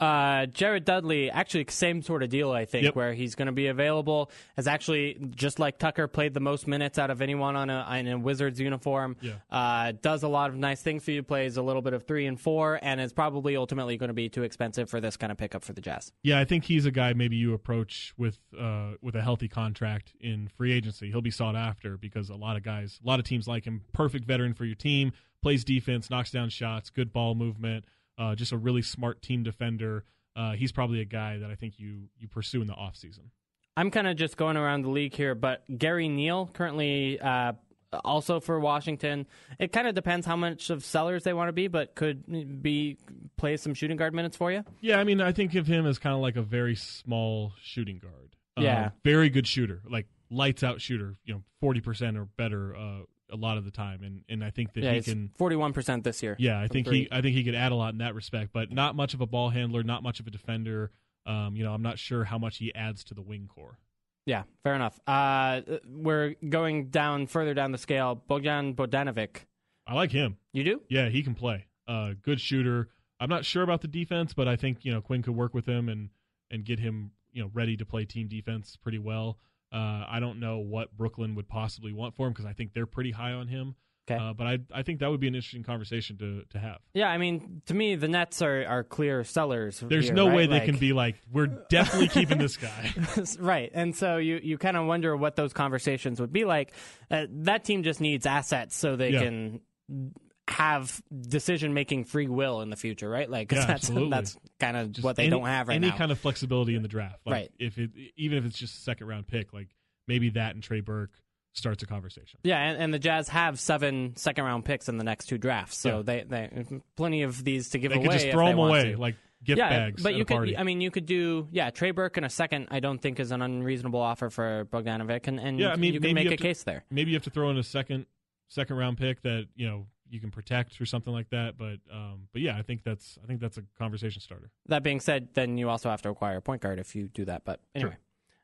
Uh, Jared Dudley, actually, same sort of deal, I think, Yep. where he's going to be available. Has actually, just like Tucker, played the most minutes out of anyone on a, in a Wizards uniform. Yeah. Uh, does a lot of nice things for you, plays a little bit of three and four, and is probably ultimately going to be too expensive for this kind of pickup for the Jazz. Yeah, I think he's a guy maybe you approach with uh, with a healthy contract in free agency. He'll be sought after because a lot of guys, a lot of teams like him. Perfect veteran for your team, plays defense, knocks down shots, good ball movement, uh, just a really smart team defender. Uh, he's probably a guy that I think you you pursue in the offseason. I'm kind of just going around the league here, but Gary Neal currently uh, also for Washington. It kind of depends how much of sellers they want to be, but could be play some shooting guard minutes for you. Yeah, I mean, I think of him as kind of like a very small shooting guard. Uh, Yeah. very good shooter, like lights out shooter. You know, forty percent or better uh, a lot of the time, and and I think that Yeah, he can. 41% this year. Yeah, I think he I think he could add a lot in that respect, but not much of a ball handler, not much of a defender. Um, you know, I'm not sure how much he adds to the wing core. Yeah, fair enough. Uh, we're going down further down the scale. Bogdan Bogdanovic. I like him. You do? Yeah, he can play. Uh, good shooter. I'm not sure about the defense, but I think you know Quin could work with him and and get him you know ready to play team defense pretty well. Uh, I don't know what Brooklyn would possibly want for him because I think they're pretty high on him. Okay. Uh, but I I think that would be an interesting conversation to to have. Yeah, I mean, to me, the Nets are, are clear sellers. There's here, no right? way they can be like we're definitely keeping this guy. right. And so you, you kind of wonder what those conversations would be like. Uh, that team just needs assets so they Yeah. can have decision making free will in the future, right? Like Yeah, that's absolutely. that's kind of Just what they any- don't have right any now. Any kind of flexibility in the draft. Like Right. If it even if it's just a second round pick, like maybe that and Trey Burke starts a conversation. yeah, and, and the Jazz have seven second round picks in the next two drafts, so Yeah. they they plenty of these to give They away. could just throw them away like gift yeah, bags. but you could. party. I mean, you could do. Yeah, Trey Burke in a second. I don't think is an unreasonable offer for Bogdanovic, and, and Yeah, I mean, you can make you a to- case there. maybe you have to throw in a second second round pick that you know you can protect or something like that. But um, but yeah, I think that's I think that's a conversation starter. That being said, then you also have to acquire a point guard if you do that. But anyway,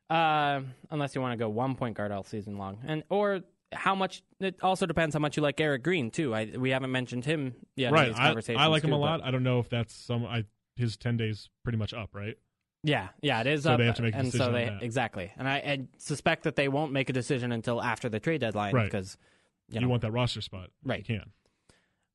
uh, unless you want to go one point guard all season long, and or how much. It also depends how much you like Eric Green too. I we haven't mentioned him yet. in right. these I, conversations I like him too, a lot. I don't know if that's some. I his ten days pretty much up, right? Yeah, yeah, it is. So up, they have to make a and decision so on they that. exactly. And I, I suspect that they won't make a decision until after the trade deadline Right. because you You, know want that roster spot, Right. You can.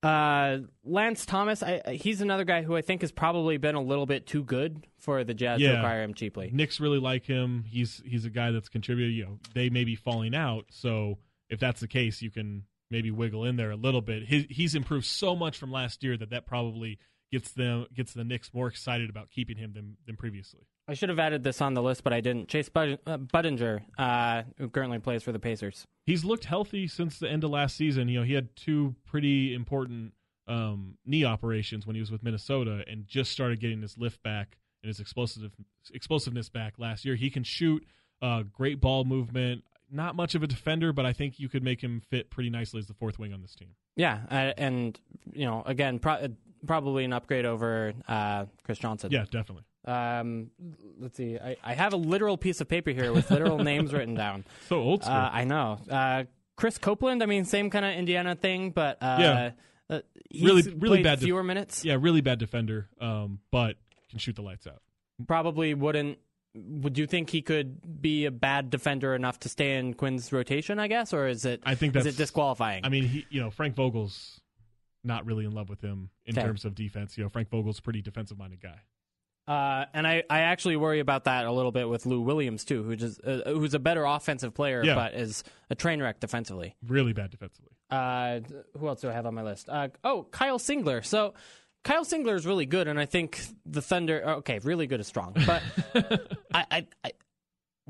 Uh, Lance Thomas, I, he's another guy who I think has probably been a little bit too good for the Jazz to acquire him cheaply. Knicks really like him. He's he's a guy that's contributed. You know, they may be falling out. So if that's the case, you can maybe wiggle in there a little bit. His, he's improved so much from last year that that probably gets them gets the Knicks more excited about keeping him than than previously. I should have added this on the list, but I didn't. Chase Bud- uh, Budinger, uh, who currently plays for the Pacers. He's looked healthy since the end of last season. You know, he had two pretty important um, knee operations when he was with Minnesota, and just started getting his lift back and his explosive explosiveness back last year. He can shoot, uh, great ball movement. Not much of a defender, but I think you could make him fit pretty nicely as the fourth wing on this team. Yeah, uh, and you know, again, pro- probably an upgrade over uh, Chris Johnson. Yeah, definitely. Um, let's see. I, I have a literal piece of paper here with literal names written down. So old school. Uh, I know. Uh, Chris Copeland. I mean, same kind of Indiana thing, but uh, Yeah. uh, he's Really- really bad def- fewer minutes. yeah, really bad defender, um, but can shoot the lights out. Probably wouldn't. Would you think he could be a bad defender enough to stay in Quin's rotation? I guess, or is it? I think is that's it disqualifying? I mean, he, you know, Frank Vogel's not really in love with him in terms of defense. You know, Frank Vogel's a pretty defensive minded guy. Uh, and I, I actually worry about that a little bit with Lou Williams too, who just uh, who's a better offensive player, Yeah. but is a train wreck defensively. Really bad defensively. Uh, who else do I have on my list? Uh, oh, Kyle Singler. So Kyle Singler is really good, and I think the Thunder. Okay, really good is strong, but I, I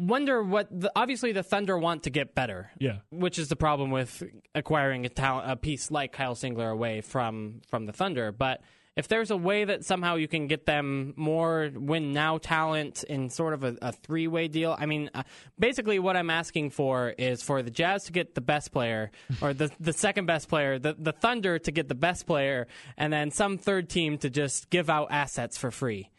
wonder what the, obviously the Thunder want to get better. Yeah. Which is the problem with acquiring a, talent, a piece like Kyle Singler away from from the Thunder, but if there's a way that somehow you can get them more win now talent in sort of a, a three way deal, I mean, uh, basically what I'm asking for is for the Jazz to get the best player or the the second best player, the the Thunder to get the best player, and then some third team to just give out assets for free.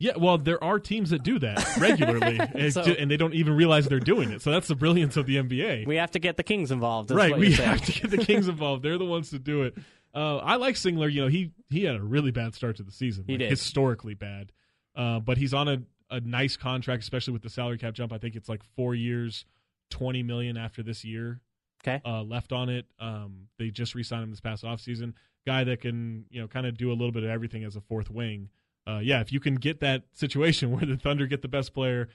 Yeah, well, there are teams that do that regularly, and, So- and they don't even realize they're doing it. So that's the brilliance of the NBA. We have to get the Kings involved. right, we have to get the Kings involved. They're the ones to do it. Uh, I like Singler. You know, he he had a really bad start to the season. He like, did. historically bad. Uh, but he's on a, a nice contract, especially with the salary cap jump. I think it's like four years, twenty million after this year. Okay. uh, left on it. Um, they just re-signed him this past offseason. Guy that can you know kind of do a little bit of everything as a fourth wing. Uh, yeah, if you can get that situation where the Thunder get the best player,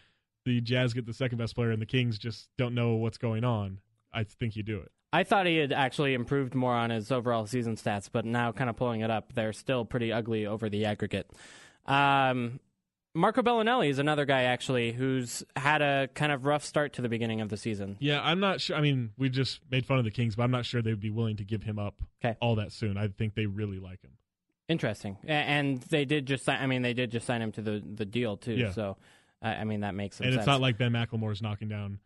the Jazz get the second best player, and the Kings just don't know what's going on, I think you do it. I thought he had actually improved more on his overall season stats, but now kind of pulling it up, they're still pretty ugly over the aggregate. Um, Marco Belinelli is another guy actually who's had a kind of rough start to the beginning of the season. Yeah, I'm not sure. I mean, we just made fun of the Kings, but I'm not sure they'd be willing to give him up Okay. all that soon. I think they really like him. Interesting, and they did just sign. I mean, they did just sign him to the the deal too. Yeah. So, I I mean, that makes some and sense. it's not like Ben McLemore's knocking down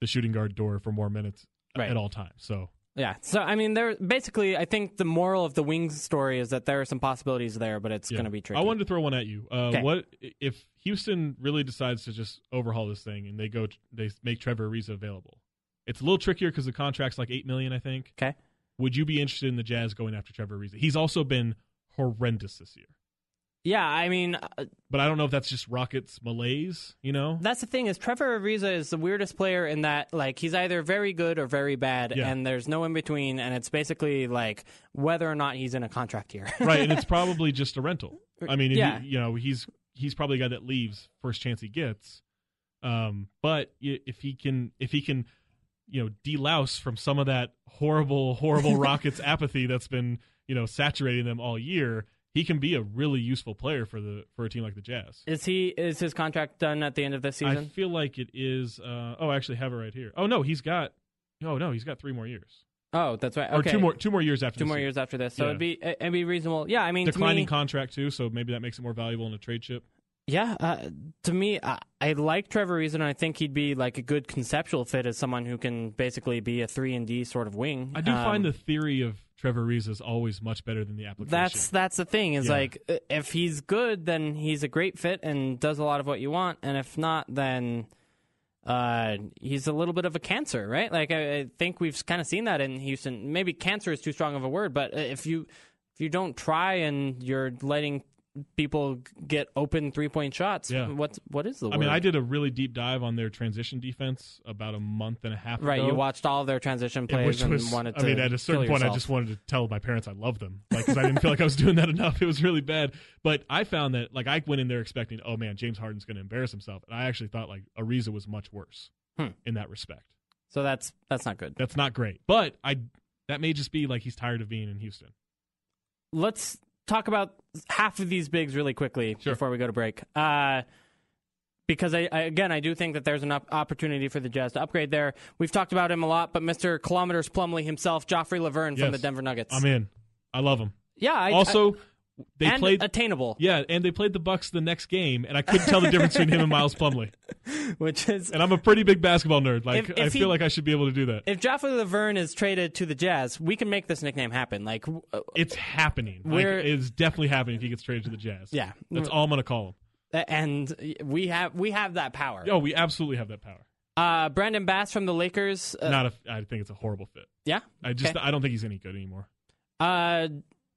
the shooting guard door for more minutes Right. at all times. So Yeah. So I mean, there basically, I think the moral of the Wings story is that there are some possibilities there, but it's Yeah. going to be tricky. I wanted to throw one at you. Uh. What if Houston really decides to just overhaul this thing and they go they make Trevor Ariza available? It's a little trickier because the contract's like eight million, I think. Okay. Would you be interested in the Jazz going after Trevor Ariza? He's also been horrendous this year, Yeah. I mean, uh, but I don't know if that's just Rockets malaise. You know? that's the thing is Trevor Ariza is the weirdest player in that like he's either very good or very bad, Yeah. and there's no in between, and it's basically like whether or not he's in a contract year. right, and it's probably just a rental. I mean, Yeah. he, you know, he's he's probably a guy that leaves first chance he gets. Um, but if he can, if he can, you know, delouse from some of that horrible, horrible Rockets apathy that's been, you know, saturating them all year, he can be a really useful player for the for a team like the Jazz. is he is his contract done at the end of this season? I feel like it is. Uh, oh, I actually have it right here. Oh no, he's got. Oh no, he's got three more years, oh, that's right. or Okay. two more, two more years after. Two more year. years after this, so Yeah. it'd be it'd be reasonable. Yeah, I mean, Declining me, contract too, so maybe that makes it more valuable in a trade chip. Yeah, uh, to me, I, I like Trevor Ariza. I think he'd be like a good conceptual fit as someone who can basically be a three and D sort of wing. I do Um, find the theory of Trevor Ariza is always much better than the application. that's that's the thing is Yeah. like uh, if he's good, then he's a great fit and does a lot of what you want, and if not, then uh, he's a little bit of a cancer, right? Like I, I think we've kind of seen that in Houston. Maybe cancer is too strong of a word, but uh, if you if you don't try and you're letting people get open three point shots, Yeah. what what is the I word? mean, I did a really deep dive on their transition defense about a month and a half ago. Right, ago. you watched all their transition plays and was, wanted to. I mean, at a certain point, I just wanted to tell my parents I love them, like because I didn't feel like I was doing that enough. It was really bad. But I found that, like, I went in there expecting, oh man, James Harden's going to embarrass himself, and I actually thought like Ariza was much worse Hmm. in that respect. So that's that's not good. That's not great, but I that may just be like he's tired of being in Houston. Let's talk about half of these bigs really quickly Sure. before we go to break. Uh, because I, I again I do think that there's an op- opportunity for the Jazz to upgrade there. We've talked about him a lot, but Mr. Kilometers Plumlee himself, Joffrey Lauvergne from the Denver Nuggets. I'm in. I love him. yeah, I, also, they and played. attainable, yeah, and they played the Bucks the next game, and I couldn't tell the difference between him and Miles Plumlee. which is And I'm a pretty big basketball nerd. Like If- I feel he- like I should be able to do that. if Joffrey Lauvergne is traded to the Jazz, we can make this nickname happen. Like, uh, It's happening. Like, it's definitely happening if he gets traded to the Jazz. yeah, That's all I'm to call him. and we have we have that power. Oh, we absolutely have that power. Uh, Brandon Bass from the Lakers. Uh, Not a, I think it's a horrible fit. yeah. I just Okay. I don't think he's any good anymore. Uh,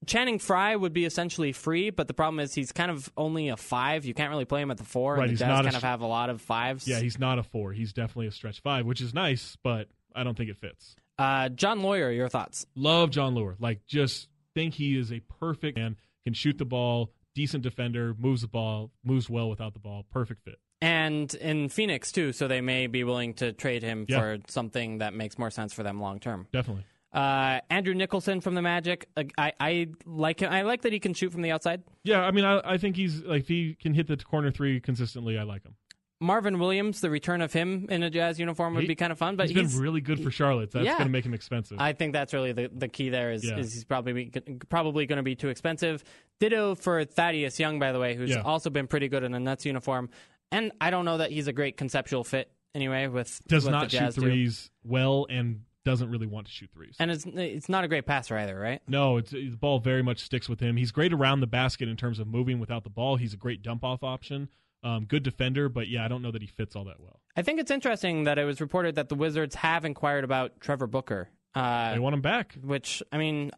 Channing Frye would be essentially free, but the problem is he's kind of only a five. You can't really play him at the four. Right, and the he's Jazz not a kind of have a lot of fives. Yeah, he's not a four. He's definitely a stretch five, which is nice, but I don't think it fits. Uh, Jon Leuer, your thoughts? Love Jon Leuer. Like, just think he is a perfect man. Can shoot the ball, decent defender, moves the ball, moves well without the ball. Perfect fit. And in Phoenix too, so they may be willing to trade him Yeah. for something that makes more sense for them long term. Definitely. Uh, Andrew Nicholson from the Magic. uh, I, I like him. I like that he can shoot from the outside. Yeah, I mean, I, I think he's like he can hit the corner three consistently, I like him. Marvin Williams, the return of him in a Jazz uniform would He- be kind of fun. But he's been really good for Charlotte. That's yeah. going to make him expensive. I think that's really the, the key there is, Yeah. is he's probably probably going to be too expensive. Ditto for Thaddeus Young, by the way, who's Yeah. also been pretty good in a Nets uniform. And I don't know that he's a great conceptual fit anyway. With Does what not the shoot Jazz do. threes well and doesn't really want to shoot threes. and it's it's not a great passer either, right? No, it's, the ball very much sticks with him. He's great around the basket in terms of moving without the ball. He's a great dump off option. Um, good defender, but yeah, I don't know that he fits all that well. I think it's interesting that it was reported that the Wizards have inquired about Trevor Booker. Uh, They want him back. which I mean,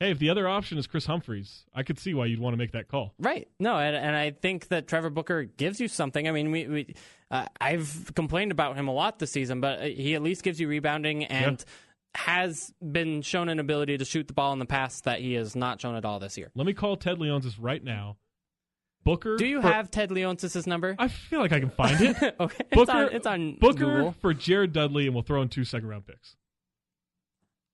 Hey, if the other option is Kris Humphries, I could see why you'd want to make that call. Right. No, and, and I think that Trevor Booker gives you something. I mean, we, we uh, I've complained about him a lot this season, but he at least gives you rebounding and has been shown an ability to shoot the ball in the past that he has not shown at all this year. Let me call Ted Leonsis right now. Booker. Do you for- have Ted Leonsis' number? I feel like I can find it. okay, it's Booker. on, it's on Booker Google. for Jared Dudley, and we'll throw in two second round picks.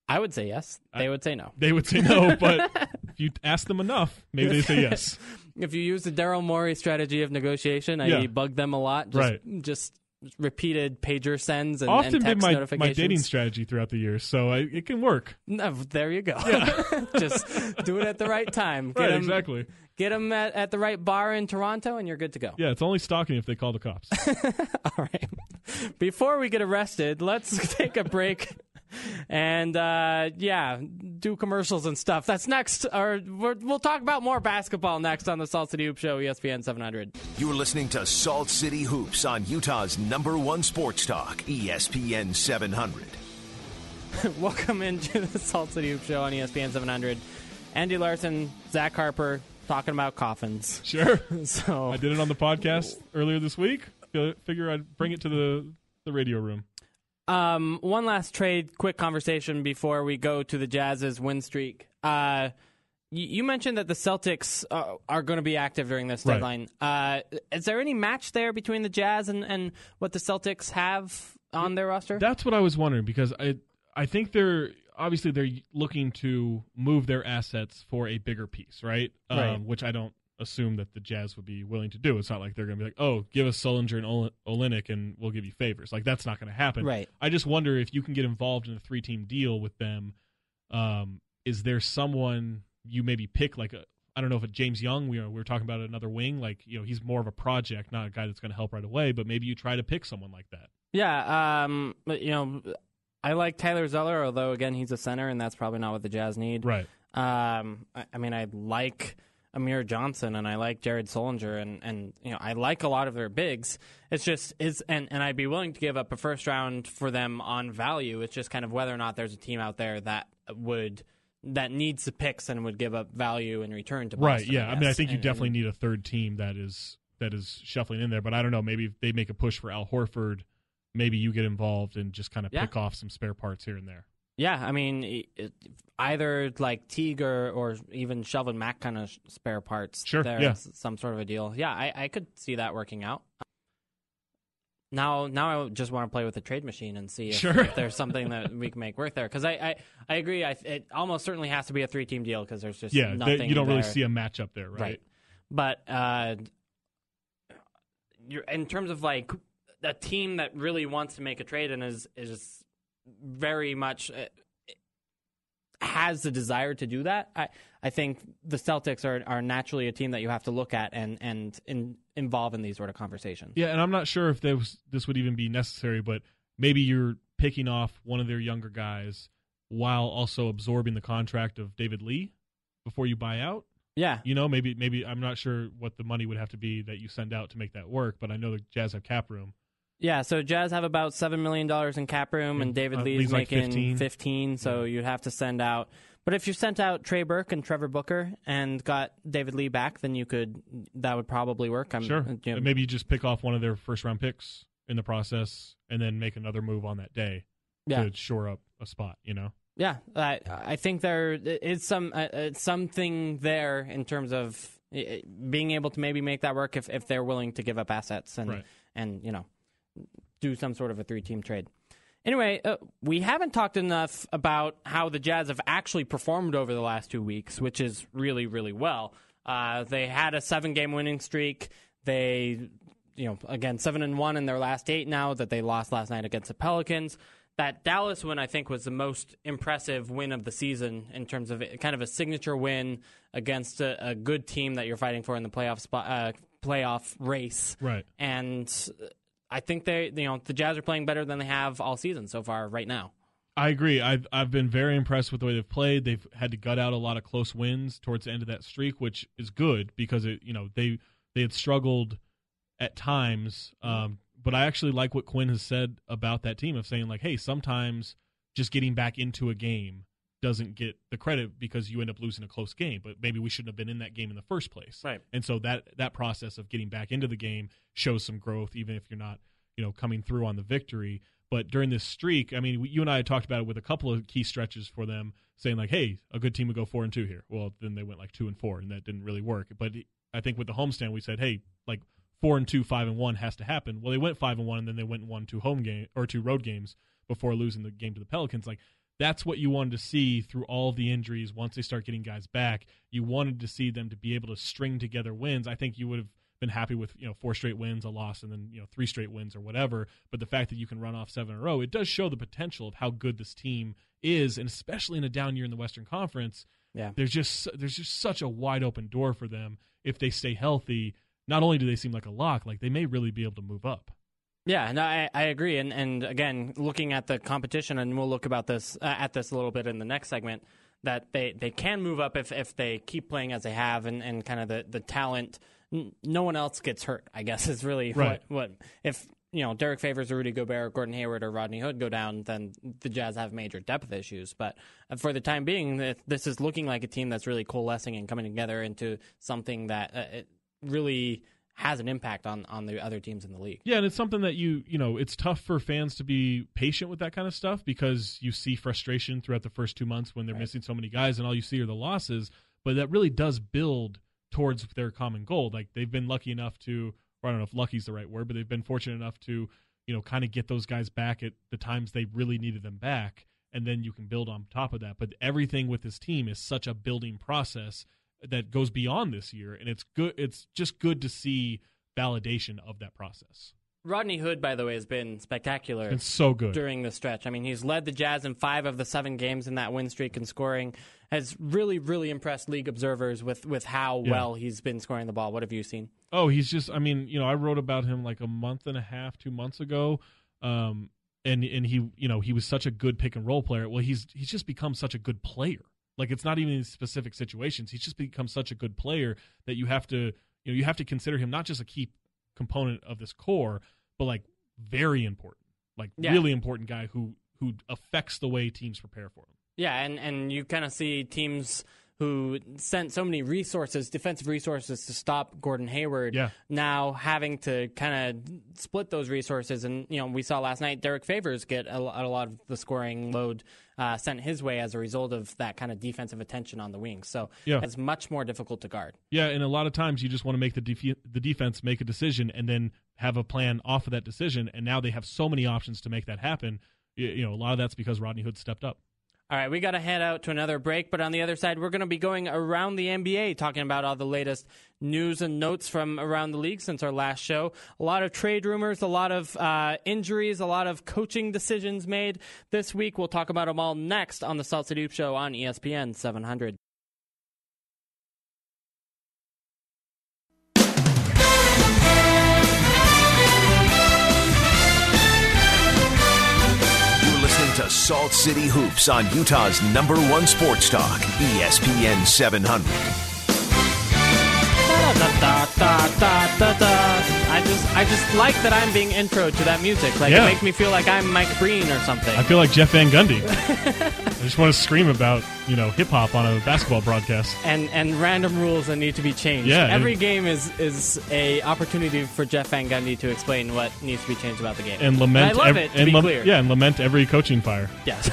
I would say yes. They I- would say no. They would say no, but if you ask them enough, maybe they say yes. If you use the Daryl Morey strategy of negotiation, I Yeah. bug them a lot. Just, Right. Just repeated pager sends and, Often and been text my, my dating strategy throughout the years, so I, it can work. No, there you go. Just do it at the right time. Get Right, 'em- exactly. Get them at, at the right bar in Toronto, and you're good to go. Yeah, it's only stalking if they call the cops. All right. Before we get arrested, let's take a break and uh, yeah, do commercials and stuff. That's next. Or we're, we'll talk about more basketball next on the Salt City Hoop Show, ESPN 700. You're listening to Salt City Hoops on Utah's number one sports talk, ESPN 700. Welcome into the Salt City Hoop Show on ESPN 700. Andy Larsen, Zach Harper, talking about coffins. Sure. So I did it on the podcast earlier this week. Figure I'd bring it to the, the radio room. Um, one last trade, quick conversation before we go to the Jazz's win streak. Uh, you, mentioned that the Celtics uh, are going to be active during this Right. deadline. Uh, is there any match there between the Jazz and, and what the Celtics have on their roster? That's what I was wondering because I I think they're obviously they're looking to move their assets for a bigger piece, right? Right. Um, which I don't assume that the Jazz would be willing to do. It's not like they're going to be like, "Oh, give us Sullinger and Ol- Olynyk and we'll give you favors." Like that's not going to happen. Right. I just wonder if you can get involved in a three-team deal with them. Um, is there someone you maybe pick like a I don't know if a James Young. We were, we were talking about another wing. Like you know, he's more of a project, not a guy that's going to help right away. But maybe you try to pick someone like that. Yeah, um, but, you know, I like Tyler Zeller, although again he's a center, and that's probably not what the Jazz need. Right. Um, I, I mean, I like Amir Johnson and I like Jared Sullinger, and, and you know I like a lot of their bigs. It's just is and, and I'd be willing to give up a first round for them on value. It's just kind of whether or not there's a team out there that would that needs the picks and would give up value in return to Right. Yeah. I, mean, I think you And- definitely and- need a third team that is that is shuffling in there. But I don't know. Maybe if they make a push for Al Horford. Maybe you get involved and just kind of Yeah. pick off some spare parts here and there. Yeah, I mean, it, it- either like Teague or, or even Shelvin Mack kind of spare parts. Sure, there, yeah. some sort of a deal. Yeah, I, I could see that working out. Now, now I just want to play with the trade machine and see if, Sure. if there's something that we can make work there. Because I, I, I agree. I, it almost certainly has to be a three team deal because there's just Yeah. nothing. they- you don't really see a matchup there, right? Right. But uh, you're, in terms of like a team that really wants to make a trade and is is very much uh, has the desire to do that, I I think the Celtics are are naturally a team that you have to look at and and in, involve in these sort of conversations. Yeah, and I'm not sure if was, this would even be necessary, but maybe you're picking off one of their younger guys while also absorbing the contract of David Lee before you buy out. Yeah. You know, maybe maybe I'm not sure what the money would have to be that you send out to make that work, but I know the Jazz have cap room. Yeah, so Jazz have about seven million dollars in cap room, and David uh, Lee's like making 15. 15, so you'd have to send out. But if you sent out Trey Burke and Trevor Booker and got David Lee back, then you could. That would probably work. I'm Sure. you know, maybe you just pick off one of their first round picks in the process and then make another move on that day yeah, to shore up a spot, you know? yeah. I I think there is some uh, uh, something there in terms of being able to maybe make that work if if they're willing to give up assets and Right. and you know do some sort of a three team trade. Anyway, uh, we haven't talked enough about how the Jazz have actually performed over the last two weeks, which is really, really well. Uh, they had a seven game winning streak. They you know, again, seven and one in their last eight now that they lost last night against the Pelicans. That Dallas win, I think, was the most impressive win of the season in terms of kind of a signature win against a, a good team that you're fighting for in the playoff spot, uh, playoff race. Right. And I think they, you know, the Jazz are playing better than they have all season so far right now. I agree. I've I've been very impressed with the way they've played. They've had to gut out a lot of close wins towards the end of that streak, which is good because it you know they they had struggled at times. Um, but I actually like what Quin has said about that team of saying like, hey, sometimes just getting back into a game doesn't get the credit because you end up losing a close game. But maybe we shouldn't have been in that game in the first place. Right. And so that that process of getting back into the game shows some growth, even if you're not you know coming through on the victory. But during this streak, I mean, you and I had talked about it with a couple of key stretches for them, saying like, "Hey, a good team would go four and two here." Well, then they went like two and four, and that didn't really work. But I think with the homestand, we said, "Hey, like four and two, five and one has to happen." Well, they went five and one, and then they went and won two home game or two road games before losing the game to the Pelicans. Like that's what you wanted to see through all the injuries. Once they start getting guys back, you wanted to see them to be able to string together wins. I think you would have been happy with you know four straight wins, a loss, and then you know three straight wins or whatever. But the fact that you can run off seven in a row, it does show the potential of how good this team is, and especially in a down year in the Western Conference. Yeah, there's just there's just such a wide open door for them if they stay healthy. Not only do they seem like a lock, like they may really be able to move up. Yeah, no, I, I agree, and and again, looking at the competition, and we'll look about this uh, at this a little bit in the next segment. That they, they can move up if, if they keep playing as they have, and, and kind of the, the talent no one else gets hurt. I guess is really right. what, what if you know Derrick Favors or Rudy Gobert, or Gordon Hayward or Rodney Hood go down, then the Jazz have major depth issues. But uh, for the time being, this is looking like a team that's really coalescing and coming together into something that uh, really has an impact on on the other teams in the league. Yeah, and it's something that you you know it's tough for fans to be patient with that kind of stuff because you see frustration throughout the first two months when they're right. missing so many guys, and all you see are the losses. But that really does build towards their common goal. Like they've been lucky enough to, or I don't know if lucky is the right word, but they've been fortunate enough to, you know, kind of get those guys back at the times they really needed them back, and then you can build on top of that. But everything with this team is such a building process that goes beyond this year, and it's good. It's just good to see validation of that process. Rodney Hood, by the way, has been spectacular. It's so good during the stretch. I mean, he's led the Jazz in five of the seven games in that win streak and scoring. Has really, really impressed league observers with with how yeah. well he's been scoring the ball. What have you seen? Oh, he's just. I mean, you know, I wrote about him like a month and a half, two months ago. Um, and and he, you know, he was such a good pick and roll player. Well, he's he's just become such a good player. Like it's not even in specific situations. He's just become such a good player that you have to, you know, you have to consider him not just a key component of this core, but like very important, like yeah. really important guy who who affects the way teams prepare for him. Yeah, and and you kind of see teams who sent so many resources, defensive resources, to stop Gordon Hayward. Yeah. Now having to kind of split those resources, and you know we saw last night Derrick Favors get a, a lot of the scoring load uh, sent his way as a result of that kind of defensive attention on the wings. So yeah. it's much more difficult to guard. Yeah, and a lot of times you just want to make the def- the defense make a decision and then have a plan off of that decision, and now they have so many options to make that happen. You, you know, a lot of that's because Rodney Hood stepped up. All right, we got to head out to another break, but on the other side, we're going to be going around the NBA, talking about all the latest news and notes from around the league since our last show. A lot of trade rumors, a lot of uh, injuries, a lot of coaching decisions made this week. We'll talk about them all next on the Salt City Show on ESPN 700. Salt City Hoops on Utah's number one sports talk, ESPN 700. I just I just like that I'm being intro to that music. Like yeah. it makes me feel like I'm Mike Breen or something. I feel like Jeff Van Gundy. I just want to scream about you know hip hop on a basketball broadcast. And and random rules that need to be changed. Yeah, every and, game is is a opportunity for Jeff Van Gundy to explain what needs to be changed about the game. And lament. I love ev- it. To and be clear. Yeah, and lament every coaching fire. Yes.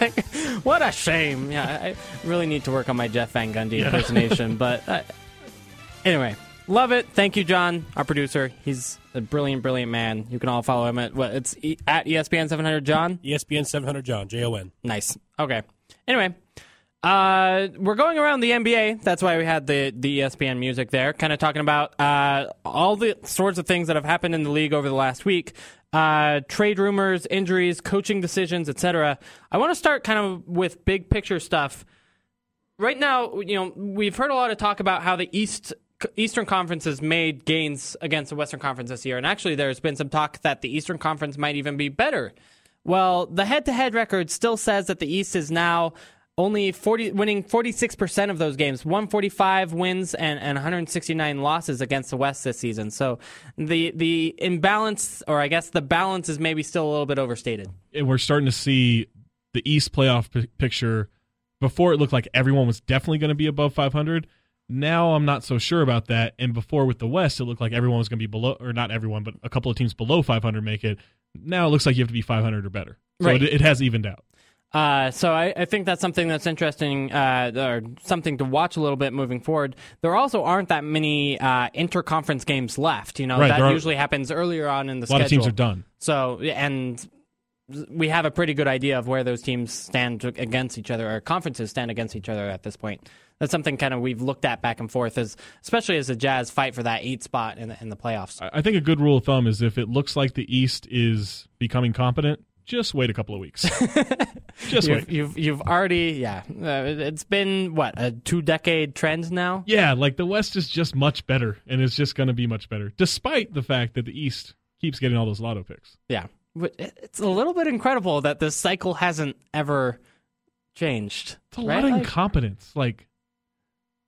like, what a shame. Yeah, I really need to work on my Jeff Van Gundy impersonation, but. Uh, anyway, Love it. Thank you, John, our producer. He's a brilliant, brilliant man. You can all follow him at what? It's e- at ESPN 700 John. ESPN 700 John. J O N. Nice. Okay. Anyway, Uh, we're going around the NBA. That's why we had the, the ESPN music there, kind of talking about uh, all the sorts of things that have happened in the league over the last week. Uh, trade rumors, injuries, coaching decisions, etc. I want to start kind of with big picture stuff. Right now, you know, we've heard a lot of talk about how the East Eastern Conference has made gains against the Western Conference this year, and actually, there's been some talk that the Eastern Conference might even be better. Well, the head-to-head record still says that the East is now only 40 winning 46% of those games 145 wins and, and 169 losses against the west this season so the the imbalance or i guess the balance is maybe still a little bit overstated And we're starting to see the East playoff p- picture. Before it looked like everyone was definitely going to be above 500. Now I'm not so sure about that. And before with the West, it looked like everyone was going to be below, or not everyone, but a couple of teams below 500 make it. Now it looks like you have to be 500 or better. So Right. it, it has evened out. Uh, so I, I think that's something that's interesting, uh, or something to watch a little bit moving forward. There also aren't that many uh, interconference games left. You know Right, that usually happens earlier on in the A lot of teams are done. So and we have a pretty good idea of where those teams stand against each other, or conferences stand against each other at this point. That's something kind of we've looked at back and forth, as especially as the Jazz fight for that eight spot in the, in the playoffs. I think a good rule of thumb is if it looks like the East is becoming competent, just wait a couple of weeks. just You've, wait. you've you've already yeah. Uh, it's been what a two decade trend now. Yeah, like the West is just much better, and it's just going to be much better, despite the fact that the East keeps getting all those lotto picks. Yeah, but it's a little bit incredible that this cycle hasn't ever changed. It's a right? lot of Like, incompetence. Like,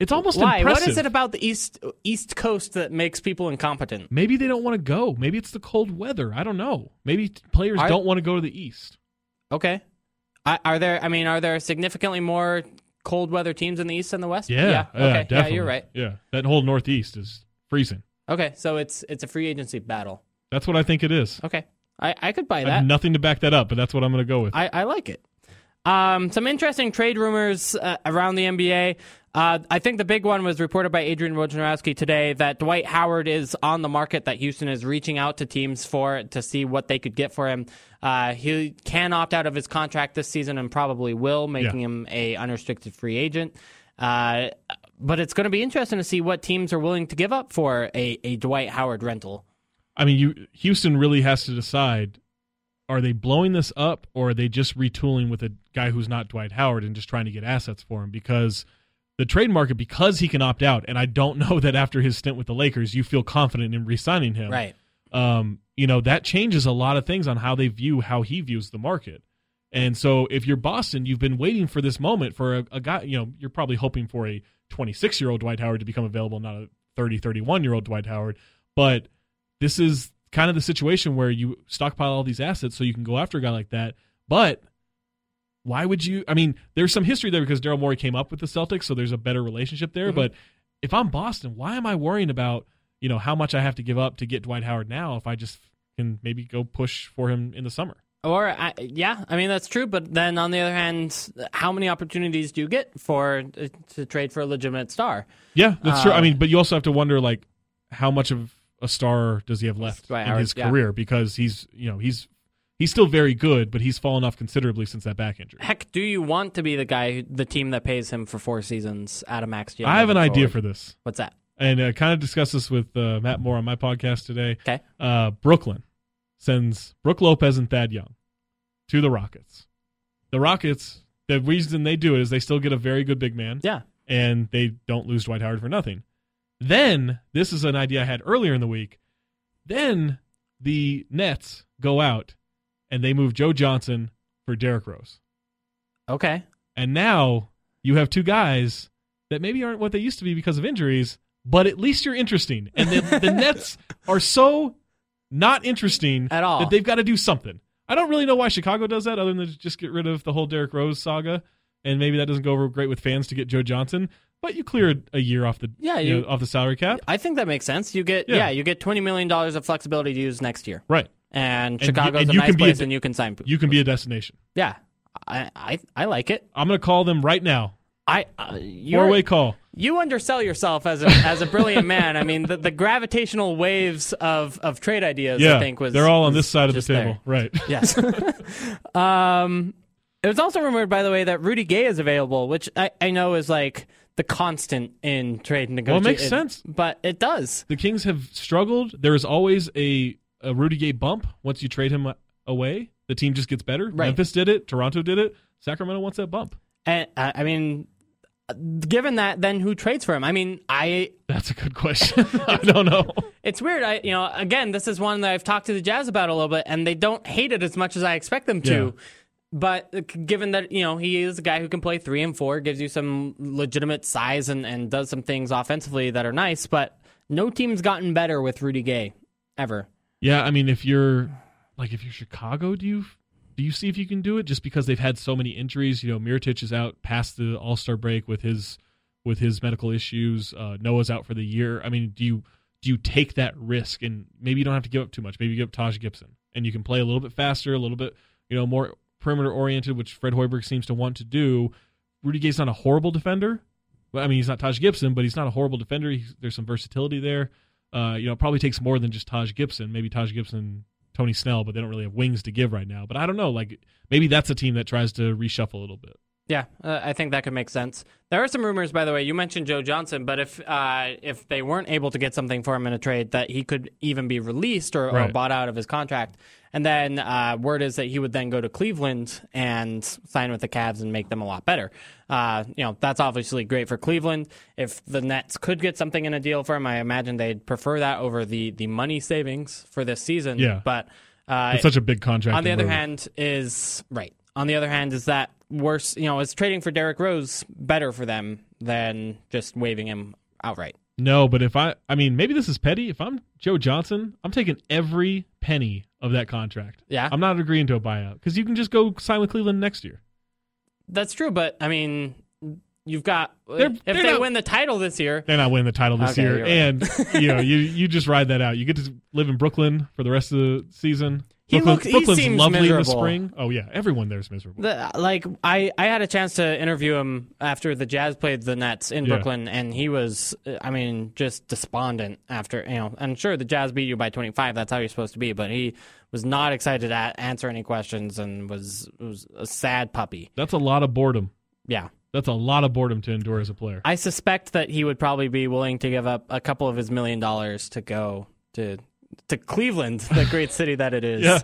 it's almost why? impressive. What is it about the east East Coast that makes people incompetent? Maybe they don't want to go. Maybe it's the cold weather. I don't know. Maybe players Are- don't want to go to the East. Okay. I, are there? I mean, are there significantly more cold weather teams in the East than the West? Yeah, Okay. Yeah, definitely. you're right. Yeah, that whole Northeast is freezing. Okay. So it's it's a free agency battle. That's what I think it is. Okay. I, I could buy I have that. nothing to back that up, but that's what I'm going to go with. I, I like it. Um, some interesting trade rumors uh, around the NBA. Uh, I think the big one was reported by Adrian Wojnarowski today that Dwight Howard is on the market. That Houston is reaching out to teams for to see what they could get for him. Uh, he can opt out of his contract this season and probably will, making Yeah. him a unrestricted free agent. Uh, but it's going to be interesting to see what teams are willing to give up for a, a Dwight Howard rental. I mean, you Houston really has to decide: are they blowing this up, or are they just retooling with a guy who's not Dwight Howard and just trying to get assets for him? Because the trade market, because he can opt out, and I don't know that after his stint with the Lakers, you feel confident in re-signing him. Right. Um, you know that changes a lot of things on how they view how he views the market. And so, if you're Boston, you've been waiting for this moment for a, a guy. You know, you're probably hoping for a 26 year old Dwight Howard to become available, not a 30, 31 year old Dwight Howard. But this is kind of the situation where you stockpile all these assets so you can go after a guy like that. But why would you? I mean, there's some history there because Daryl Morey came up with the Celtics, so there's a better relationship there. Mhm. But if I'm Boston, why am I worrying about you know how much I have to give up to get Dwight Howard now if I just can maybe go push for him in the summer? Or I, yeah, I mean that's true. But then on the other hand, how many opportunities do you get for uh, to trade for a legitimate star? Yeah, that's true. Uh, I mean, but you also have to wonder like how much of a star does he have left in his yeah. career because he's you know he's he's still very good, but he's fallen off considerably since that back injury. Heck, do you want to be the guy, who- the team that pays him for four seasons at a max deal? I have an moving idea for this. What's that? and I kind of discussed this with uh, Matt Moore on my podcast today. Okay. Uh, Brooklyn sends Brook Lopez and Thad Young to the Rockets. The Rockets, the reason they do it is they still get a very good big man, Yeah. and they don't lose Dwight Howard for nothing. Then this is an idea I had earlier in the week. Then the Nets go out and they move Joe Johnson for Derrick Rose, Okay. and now you have two guys that maybe aren't what they used to be because of injuries, but at least you're interesting. And the, the Nets are so not interesting At all. that they've got to do something. I don't really know why Chicago does that, other than to just get rid of the whole Derrick Rose saga, and maybe that doesn't go over great with fans to get Joe Johnson. But you clear a year off the Yeah, you you- know, off the salary cap, I think that makes sense. You get yeah, Yeah. you get twenty million dollars of flexibility to use next year, right? And Chicago's and a you nice be a place, d- and you can sign. You can be a destination. yeah, I, I I like it. I'm going to call them right now. I uh, Four way call. you undersell yourself as a as a brilliant man. I mean, the, the gravitational waves of, of trade ideas. Yeah, I think was they're all on this side of the table, there. right? Yes. um, It was also rumored, by the way, that Rudy Gay is available, which I, I know is like the constant in trade negotiations. Well, it makes sense. but it does. The Kings have struggled. There is always a, a Rudy Gay bump once you trade him away. The team just gets better. Right. Memphis did it. Toronto did it. Sacramento wants that bump. And uh, I mean, given that, then who trades for him? I mean, I That's a good question. I don't know. it's weird. I you know, again, this is one that I've talked to the Jazz about a little bit, and they don't hate it as much as I expect them to. Yeah. But uh, given that you know he is a guy who can play three and four, gives you some legitimate size and, and does some things offensively that are nice. But no team's gotten better with Rudy Gay ever. Yeah, I mean, if you're like if you're Chicago, do you do you see if you can do it? Just because they've had so many injuries, you know, Mirotic is out past the All Star break with his with his medical issues. Uh, Noah's out for the year. I mean, do you do you take that risk and maybe you don't have to give up too much? Maybe you give up Taj Gibson and you can play a little bit faster, a little bit you know more perimeter oriented, which Fred Hoiberg seems to want to do. Rudy Gay's not a horrible defender. I mean, he's not Taj Gibson, but he's not a horrible defender. He's, there's some versatility there. Uh, you know, it probably takes more than just Taj Gibson. Maybe Taj Gibson, Tony Snell, but they don't really have wings to give right now. But I don't know. Like maybe that's a team that tries to reshuffle a little bit. Yeah, uh, I think that could make sense. There are some rumors, by the way. You mentioned Joe Johnson, but if uh, if they weren't able to get something for him in a trade, that he could even be released or, or bought out of his contract. And then uh, word is that he would then go to Cleveland and sign with the Cavs and make them a lot better. Uh, you know, that's obviously great for Cleveland. If the Nets could get something in a deal for him, I imagine they'd prefer that over the the money savings for this season. Yeah. but uh, It's such a big contract. on the other hand is right on the other hand is that worse you know is trading for Derrick Rose better for them than just waving him outright no, but if I, I mean, maybe this is petty. If I'm Joe Johnson, I'm taking every penny of that contract. Yeah. I'm not agreeing to a buyout because you can just go sign with Cleveland next year. that's true but i mean you've got They're- if they're they not- win the title this year They're not winning the title this Okay, year, right. and you know, you you just ride that out. You get to live in Brooklyn for the rest of the season. He Brooklyn, looks- he seems lovely in the miserable. spring. Oh yeah, everyone there's miserable. the, like I, I had a chance to interview him after the Jazz played the Nets in Yeah. Brooklyn, and he was, I mean, just despondent after you know. And sure, the Jazz beat you by 25. That's how you're supposed to be, but he was not excited to answer any questions and was was a sad puppy. That's a lot of boredom. Yeah. That's a lot of boredom to endure as a player. I suspect that he would probably be willing to give up a couple of his million dollars to go to to Cleveland, the great city that it is. Yeah.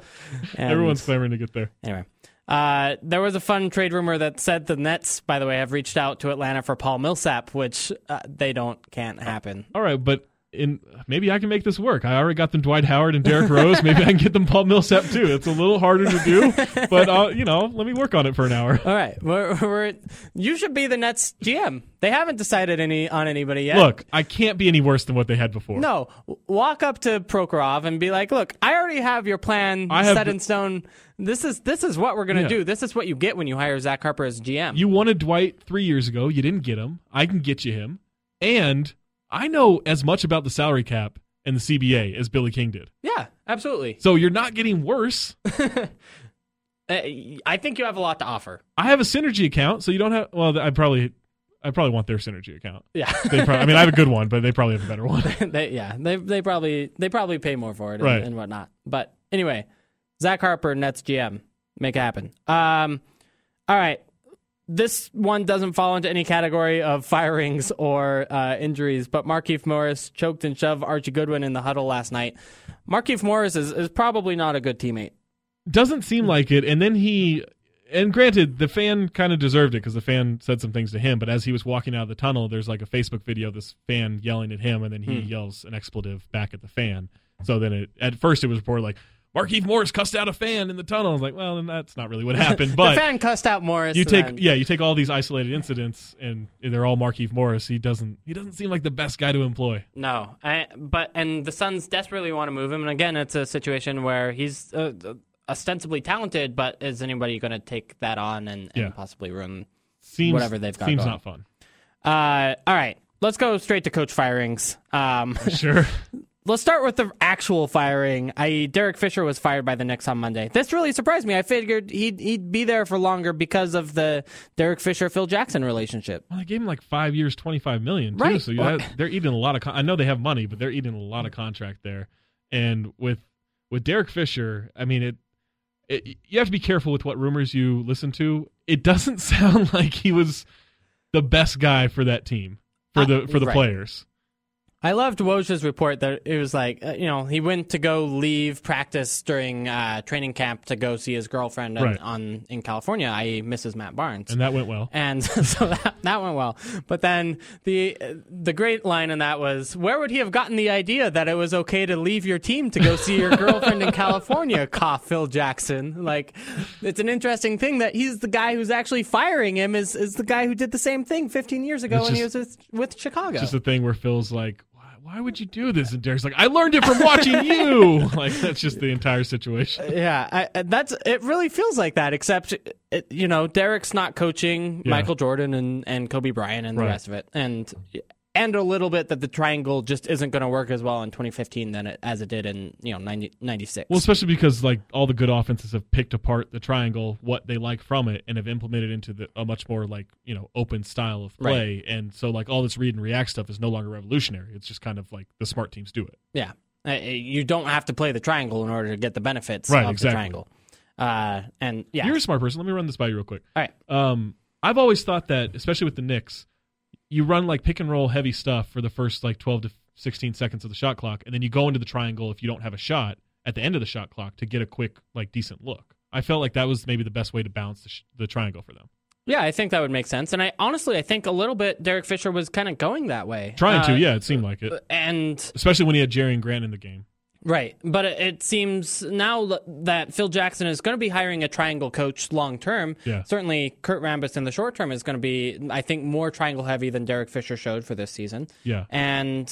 And- Everyone's clamoring to get there. Anyway, uh, there was a fun trade rumor that said the Nets, by the way, have reached out to Atlanta for Paul Millsap, which uh, they don't can't happen. All right, but in maybe I can make this work. I already got them Dwight Howard and Derrick Rose. Maybe I can get them Paul Millsap too. It's a little harder to do, but uh, you know, let me work on it for an hour. All right, we're, we're, you should be the Nets GM. They haven't decided any on anybody yet. Look, I can't be any worse than what they had before. No, walk up to Prokhorov and be like, "Look, I already have your plan I set in stone. This is this is what we're gonna Yeah. do. This is what you get when you hire Zach Harper as GM." You wanted Dwight three years ago. You didn't get him. I can get you him, and I know as much about the salary cap and the CBA as Billy King did. yeah, absolutely. So you're not getting worse. Uh, I think you have a lot to offer. I have a synergy account, so you don't have. Well, I probably, I probably want their synergy account. Yeah. They probably, I mean, I have a good one, but they probably have a better one. they, yeah, they they probably they probably pay more for it and, and whatnot. But anyway, Zach Harper, Nets GM, make it happen. Um, all right, this one doesn't fall into any category of firings or uh, injuries, but Markieff Morris choked and shoved Archie Goodwin in the huddle last night. Markieff Morris is, is probably not a good teammate. Doesn't seem like it. And then he, and granted, the fan kind of deserved it because the fan said some things to him. But as he was walking out of the tunnel, there's like a Facebook video of this fan yelling at him, and then he yells an expletive back at the fan. So then it, at first, it was reported like, Markieff Morris cussed out a fan in the tunnel. I was like, well, then that's not really what happened. But the fan cussed out Morris. you take then- yeah you take all these isolated incidents and they're all Markieff Morris. He doesn't he doesn't seem like the best guy to employ. No, I, but and the Suns desperately want to move him, and again, it's a situation where he's uh, ostensibly talented, but is anybody going to take that on and, and Yeah. possibly ruin? Seems Whatever they've got seems going. not fun. Uh, all right, let's go straight to coach firings. Um, Sure. let's start with the actual firing. I Derek Fisher was fired by the Knicks on Monday. This really surprised me. I figured he'd he'd be there for longer because of the Derek Fisher Phil Jackson relationship. Well, they gave him like five years, twenty five million. Too, Right. So you have, they're eating a lot of. Con- I know they have money, but they're eating a lot of contract there. And with with Derek Fisher, I mean it. it, you have to be careful with what rumors you listen to. It doesn't sound like he was the best guy for that team for Uh, the for the right. players. I loved Woj's report that it was like, uh, you know, he went to go leave practice during uh, training camp to go see his girlfriend on, Right. on in California, i.e., Mrs. Matt Barnes. And that went well. And so that, that went well. But then the the great line in that was, where would he have gotten the idea that it was okay to leave your team to go see your girlfriend in California? Cough, Phil Jackson. Like, it's an interesting thing that he's the guy who's actually firing him is is the guy who did the same thing 15 years ago It's when he was with, with Chicago. Just a thing where Phil's like, why, would you do this? And Derek's like, I learned it from watching you. like that's just the entire situation. Uh, yeah, I, I- that's it. Really feels like that. Except, it, you know, Derek's not coaching Yeah. Michael Jordan and, and Kobe Bryant and the Right. rest of it, and and a little bit that the triangle just isn't going to work as well in 2015 than it as it did in you know 90, 96. Well, especially because like all the good offenses have picked apart the triangle, what they like from it, and have implemented into the, a much more like you know open style of play. And so like all this read and react stuff is no longer revolutionary. It's just kind of like the smart teams do it. yeah, Uh, you don't have to play the triangle in order to get the benefits Right, of exactly. the triangle. Uh, and yeah, You're a smart person. Let me run this by you real quick. all right. Um, I've always thought that, especially with the Knicks, you run like pick and roll heavy stuff for the first like 12 to 16 seconds of the shot clock, and then you go into the triangle if you don't have a shot at the end of the shot clock to get a quick like decent look. I felt like that was maybe the best way to balance the, sh- the triangle for them. Yeah, I think that would make sense. And I honestly, I think a little bit Derek Fisher was kind of going that way, Trying to, Uh, yeah, it seemed like it, and especially when he had Jerian Grant in the game. Right, but it, seems now that Phil Jackson is going to be hiring a triangle coach long term. Yeah. Certainly, Kurt Rambis in the short term is going to be, I think, more triangle heavy than Derek Fisher showed for this season. Yeah. And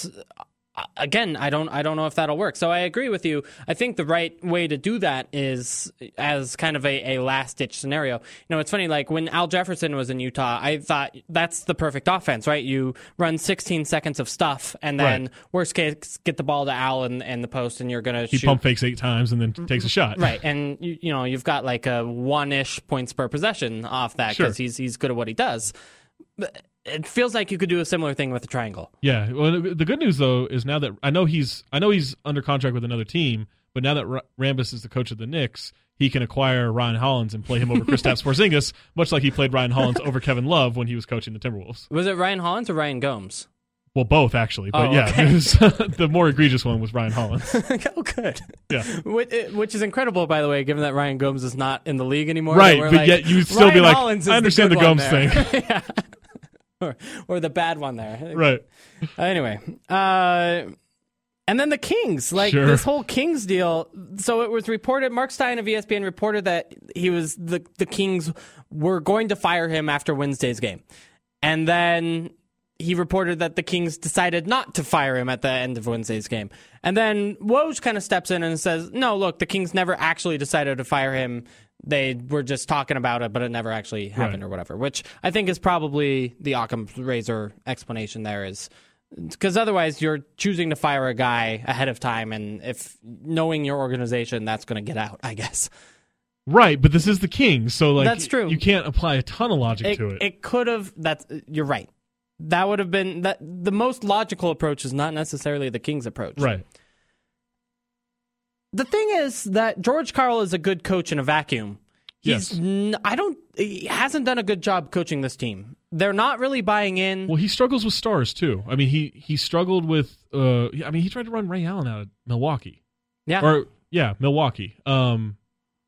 again, I don't, I don't know if that'll work. So I agree with you. I think the right way to do that is as kind of a, a last ditch scenario. You know, it's funny. Like when Al Jefferson was in Utah, I thought that's the perfect offense, right? You run 16 seconds of stuff, and then Right. worst case, get the ball to Al in, in the post, and you're going to He shoot. pump fakes eight times and then takes a shot. Right, and you, you know you've got like a one-ish points per possession off that Sure. because he's he's good at what he does. But it feels like you could do a similar thing with the triangle. Yeah. Well, the good news though is now that I know he's I know he's under contract with another team, but now that R- Rambis is the coach of the Knicks, he can acquire Ryan Hollins and play him over Kristaps Porzingis, much like he played Ryan Hollins over Kevin Love when he was coaching the Timberwolves. Was it Ryan Hollins or Ryan Gomes? Well, both actually, but Oh, yeah, okay. was- the more egregious one was Ryan Hollins. oh, good. Yeah. Which, is incredible, by the way, given that Ryan Gomes is not in the league anymore. Right, but like, yet you'd still be like, Hollins I understand the, the Gomes there. yeah. or, or the bad one there. right. Anyway, uh, and then the Kings, like Sure. this whole Kings deal. So it was reported. Marc Stein of ESPN reported that he was the the Kings were going to fire him after Wednesday's game, and then he reported that the Kings decided not to fire him at the end of Wednesday's game. And then Woj kind of steps in and says, "No, look, the Kings never actually decided to fire him." They were just talking about it, but it never actually happened Right. or whatever. Which I think is probably the Occam's razor explanation. There is because otherwise you're choosing to fire a guy ahead of time, and if knowing your organization, that's going to get out. I guess Right, but this is the Kings, so like That's true. You can't apply a ton of logic it, to it. it could have. That's you're right. That would have been that. The most logical approach is not necessarily the Kings' approach. right. The thing is that George Karl is a good coach in a vacuum. He's Yes. n- I don't. He hasn't done a good job coaching this team. They're not really buying in. Well, he struggles with stars too. I mean, he he struggled with. Uh, I mean, he tried to run Ray Allen out of Milwaukee. yeah. or yeah, Milwaukee. Um,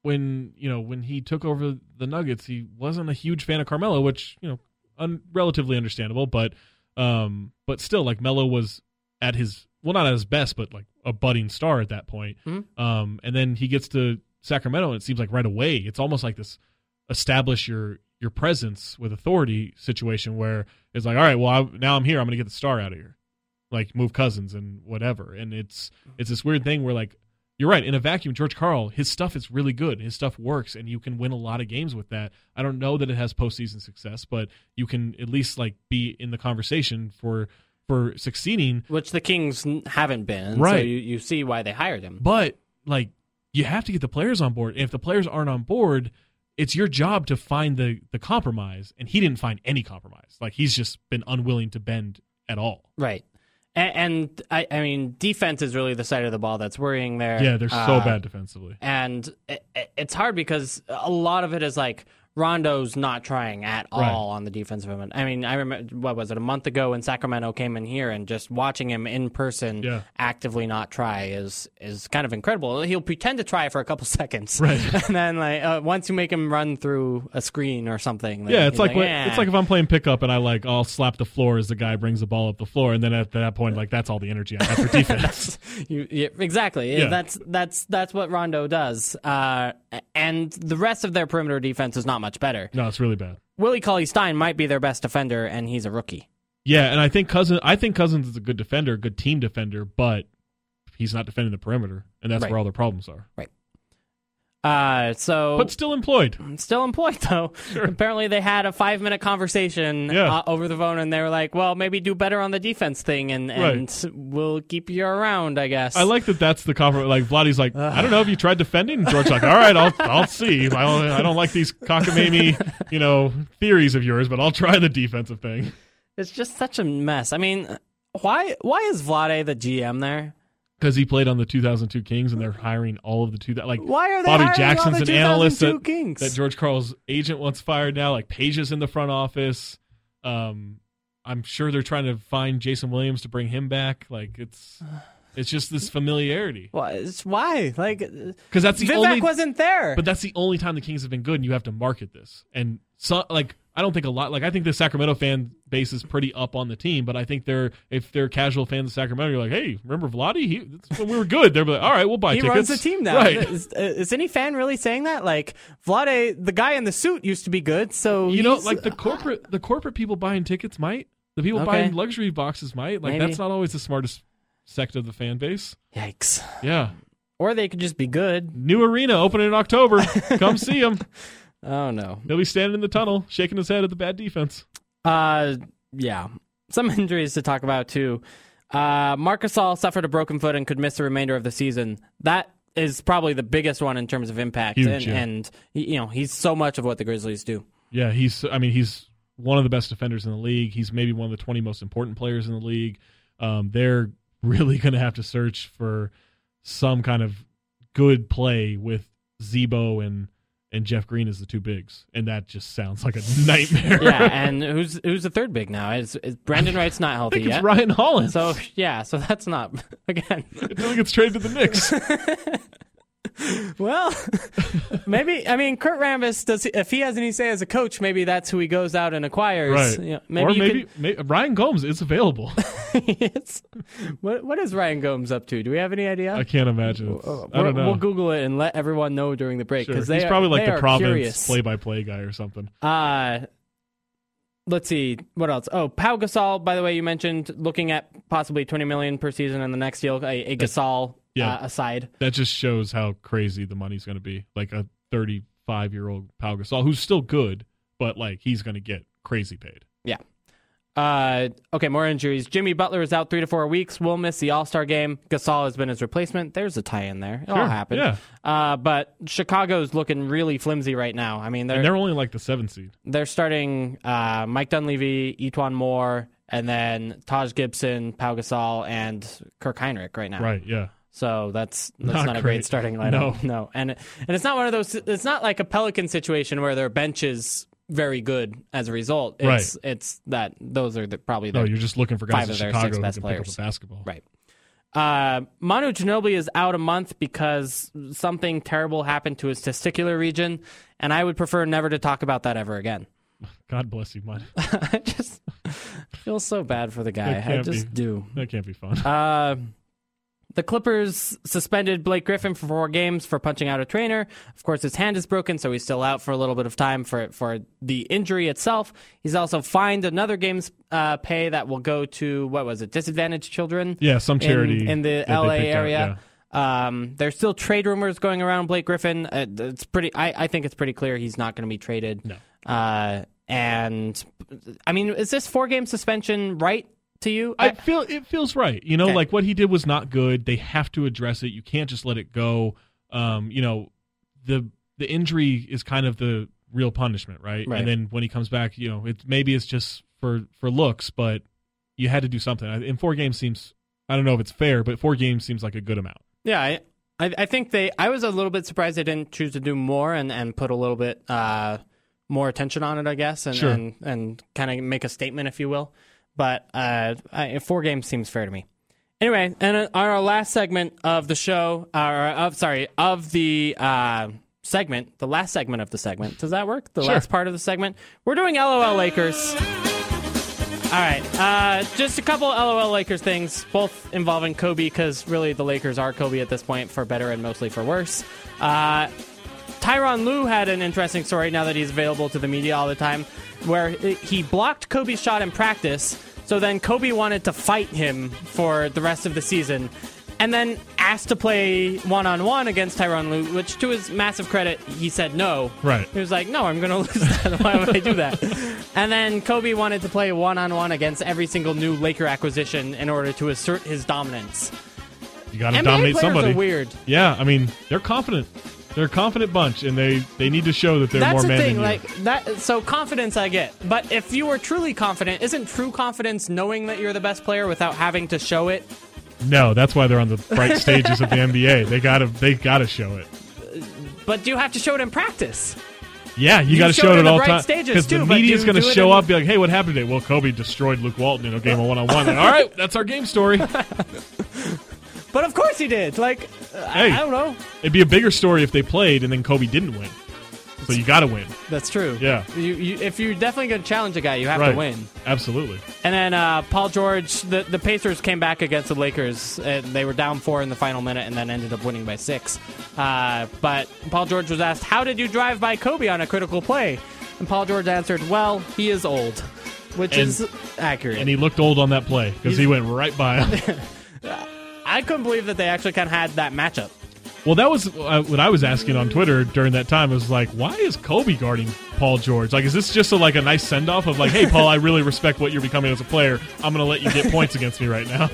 when you know when he took over the Nuggets, he wasn't a huge fan of Carmelo, which you know, un- relatively understandable. But um, but still, like Melo was at his well, not at his best, but like a budding star at that point. Mhm. Um, and then he gets to Sacramento, and it seems like right away, it's almost like this establish your your presence with authority situation where it's like, all right, well, I, now I'm here, I'm going to get the star out of here, like move Cousins and whatever. And it's it's this weird thing where like you're right in a vacuum. George Karl, his stuff is really good. His stuff works, and you can win a lot of games with that. I don't know that it has postseason success, but you can at least like be in the conversation for for succeeding. which the Kings haven't been. So Right. you, you see why they hired him. But like you have to get the players on board. And if the players aren't on board, it's your job to find the the compromise. And he didn't find any compromise. Like he's just been unwilling to bend at all. Right. And, and I, I mean, defense is really the side of the ball that's worrying there. Yeah, they're so Uh, bad defensively. and it- it's hard because a lot of it is like Rondo's not trying at all Right. on the defensive end. I mean, I remember what was it a month ago when Sacramento came in here and just watching him in person Yeah. actively not try is is kind of incredible. He'll pretend to try for a couple seconds, Right. and then like uh, once you make him run through a screen or something, Yeah, it's he's like, when, "Eh." it's like if I'm playing pickup and I like I'll slap the floor as the guy brings the ball up the floor, and then at that point, like that's all the energy I have for defense. You, yeah, exactly. Yeah. That's that's that's what Rondo does. Uh, and the rest of their perimeter defense is not much better. no, it's really bad. Willie Cauley Stein might be their best defender, and he's a rookie. Yeah, and I think Cousins. I think Cousins is a good defender, good team defender, but he's not defending the perimeter, and that's Right. where all their problems are. Uh, so But still employed. still employed though. Apparently, they had a five minute conversation Yeah. uh, over the phone, and they were like, "Well, maybe do better on the defense thing, and and we'll keep you around, I guess." I like that. That's the conference. Like Vladdy's like, I don't know. if you tried defending? George's like, all right, I'll I'll see. I don't I don't like these cockamamie, you know, theories of yours, but I'll try the defensive thing. It's just such a mess. I mean, why why is Vlade the GM there? Because he played on the 2002 Kings, and they're hiring all of the two that like Why are they Bobby Jackson's all the an analyst 2002 that, Kings? that George Karl's agent wants fired now. Like Peja is in the front office. Um, I'm sure they're trying to find Jason Williams to bring him back. Like it's it's just this familiarity Why? it's- Why? Like because that's the Vivek only. wasn't there. But that's the only time the Kings have been good, and you have to market this. And so, like, I don't think a lot. Like, I think the Sacramento fan base is pretty up on the team, but I think they're if they're casual fans of Sacramento, you're like, hey, remember Vladdy? He that's when we were good. They're like, all right, we'll buy he tickets. runs the team now. right? Is, is any fan really saying that? Like Vlade, the guy in the suit used to be good, so You know, like the corporate the corporate people buying tickets might. The people Okay. buying luxury boxes might. Like Maybe. that's not always the smartest sect of the fan base. yikes. Yeah. Or they could just be good. New arena opening in October. Come see him. Oh no. He'll be standing in the tunnel, shaking his head at the bad defense. Uh, yeah. Some injuries to talk about too. Uh, Marc Gasol suffered a broken foot and could miss the remainder of the season. That is probably the biggest one in terms of impact, Huge, and, yeah. and you know he's so much of what the Grizzlies do. Yeah, he's. I mean, he's one of the best defenders in the league. He's maybe one of the twenty most important players in the league. Um, they're really going to have to search for some kind of good play with Z-Bo and and Jeff Green is the two bigs, and that just sounds like a nightmare. Yeah, and who's who's the third big now? Is, is Brandan Wright's not I healthy it's yet? Ryan Hollins. So yeah, so that's not again. until he gets traded to the Knicks. Well, maybe I mean Kurt Rambis does if he has any say as a coach, maybe that's who he goes out and acquires. right. You know, maybe or maybe, may Ryan Gomes is available. it's, what what is Ryan Gomes up to? Do we have any idea? I can't imagine. Uh, I don't we'll- know. We'll Google it and let everyone know during the break Sure. because He's they probably like the province play-by-play guy or something. Uh, let's see what else. Oh, Pau Gasol. By the way, you mentioned looking at possibly twenty million per season in the next deal. A, a Gasol yeah. uh, aside. that just shows how crazy the money's going to be. Like a 35 year old Pau Gasol, who's still good, but like he's going to get crazy paid. Yeah. Uh, okay, more injuries. Jimmy Butler is out three to four weeks. Will miss the All Star game. Gasol has been his replacement. There's a tie in there. It all Sure, happened. yeah. Uh, but Chicago's looking really flimsy right now. I mean, they're And they're only like the seventh seed. they're starting uh, Mike Dunleavy, E'Twaun Moore, and then Taj Gibson, Pau Gasol, and Kirk Hinrich right now. Right. Yeah. So that's that's Not not, a great starting lineup. No. no, And and it's not one of those it's not like a Pelican situation where their bench is very good as a result. It's it's that those are the, probably No, the you're just looking for guys Five in Chicago six who can players. pick up basketball. right. Uh, Manu Ginobili is out a month because something terrible happened to his testicular region, and I would prefer never to talk about that ever again. God bless you, man. I just feel so bad for the guy. I just be. do. That can't be fun. Uh, the Clippers suspended Blake Griffin for four games for punching out a trainer. Of course, his hand is broken, so he's still out for a little bit of time for for the injury itself. He's also fined another game's uh, pay that will go to what was it, disadvantaged children? yeah, some charity in, the LA picked out, area. Um, there's still trade rumors going around Blake Griffin. Uh, it's pretty. I, I think it's pretty clear he's not going to be traded. No. Uh, and I mean, is this four game suspension right to you? I feel it feels right. You know, Okay. like what he did was not good. They have to address it. You can't just let it go. Um, you know, the the injury is kind of the real punishment, right? Right. And then when he comes back, you know, it maybe it's just for for looks, but you had to do something. In four games seems I don't know if it's fair, but four games seems like a good amount. Yeah, I, I, I think they. I was a little bit surprised they didn't choose to do more and, and put a little bit uh, more attention on it, I guess, and Sure. and, and kind of make a statement, if you will. But uh, I, four games seems fair to me. Anyway, and on our last segment of the show, or of sorry, of the uh, segment, the last segment of the segment. Does that work? The Sure. last part of the segment. We're doing LOL Lakers. All right, uh, just a couple LOL Lakers things, both involving Kobe, because really the Lakers are Kobe at this point, for better and mostly for worse. Uh, Tyronn Lue had an interesting story now that he's available to the media all the time, where he blocked Kobe's shot in practice. So then Kobe wanted to fight him for the rest of the season, and then asked to play one on one against Tyronn Lue, which to his massive credit, he said no. Right. He was like, no, I'm going to lose that. Why would I do that? And then Kobe wanted to play one on one against every single new Laker acquisition in order to assert his dominance. You got to dominate somebody. are weird. Yeah, I mean they're confident. They're a confident bunch, and they they need to show that they're That's more the man thing, than you. like that. So confidence, I get, but if you were truly confident, isn't true confidence knowing that you're the best player without having to show it? No, that's why they're on the bright stages of the NBA. They gotta they gotta show it. But do you have to show it in practice? Yeah, you, You got to show it it at all times stages, the but media's going to show in- up, be like, "Hey, what happened today?" Well, Kobe destroyed Luke Walton in a game of one on one. All right, that's our game story. But of course he did. Like, uh, I- I don't know. It'd be a bigger story if they played and then Kobe didn't win. So you got to win. That's true. Yeah. You, you, if you're definitely going to challenge a guy, you have right. to win. Absolutely. And then uh, Paul George, the, the Pacers came back against the Lakers. And they were down four in the final minute and then ended up winning by six. Uh, but Paul George was asked, How did you drive by Kobe on a critical play? And Paul George answered, Well, he is old, which And- is accurate. And he looked old on that play because he went right by him. I couldn't believe that they actually kind of had that matchup. Well, that was uh, what I was asking on Twitter during that time. It was like, why is Kobe guarding Paul George? Like, is this just a, like a nice send off of like, hey, Paul, I really respect what you're becoming as a player. I'm going to let you get points against me right now.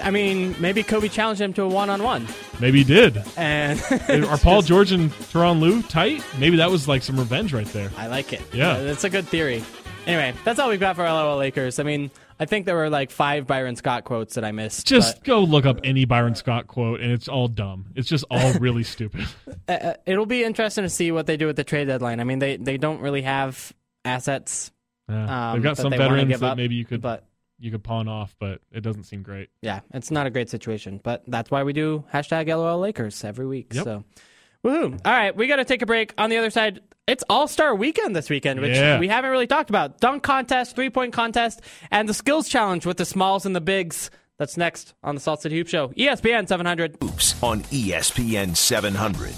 I mean, maybe Kobe challenged him to a one on one. Maybe he did. And Are Paul George and Tyronn Lue tight? Maybe that was like some revenge right there. I like it. Yeah. That's a good theory. Anyway, that's all we've got for LOL Lakers. I mean, I think there were like five Byron Scott quotes that I missed. Just go look up any Byron Scott quote, and it's all dumb. It's just all really stupid. uh, it'll be interesting to see what they do with the trade deadline. I mean, they, they don't really have assets. Yeah. Um, They've got some veterans that up, maybe you could But you could pawn off, but it doesn't seem great. yeah, it's not a great situation. But that's why we do hashtag LOL Lakers every week. Yep. So, woohoo! All right, we got to take a break. On the other side, it's All Star Weekend this weekend, which Yeah. we haven't really talked about. Dunk contest, three point contest, and the skills challenge with the smalls and the bigs. That's next on the Salt City Hoops Show, ESPN 700. Hoops on ESPN 700.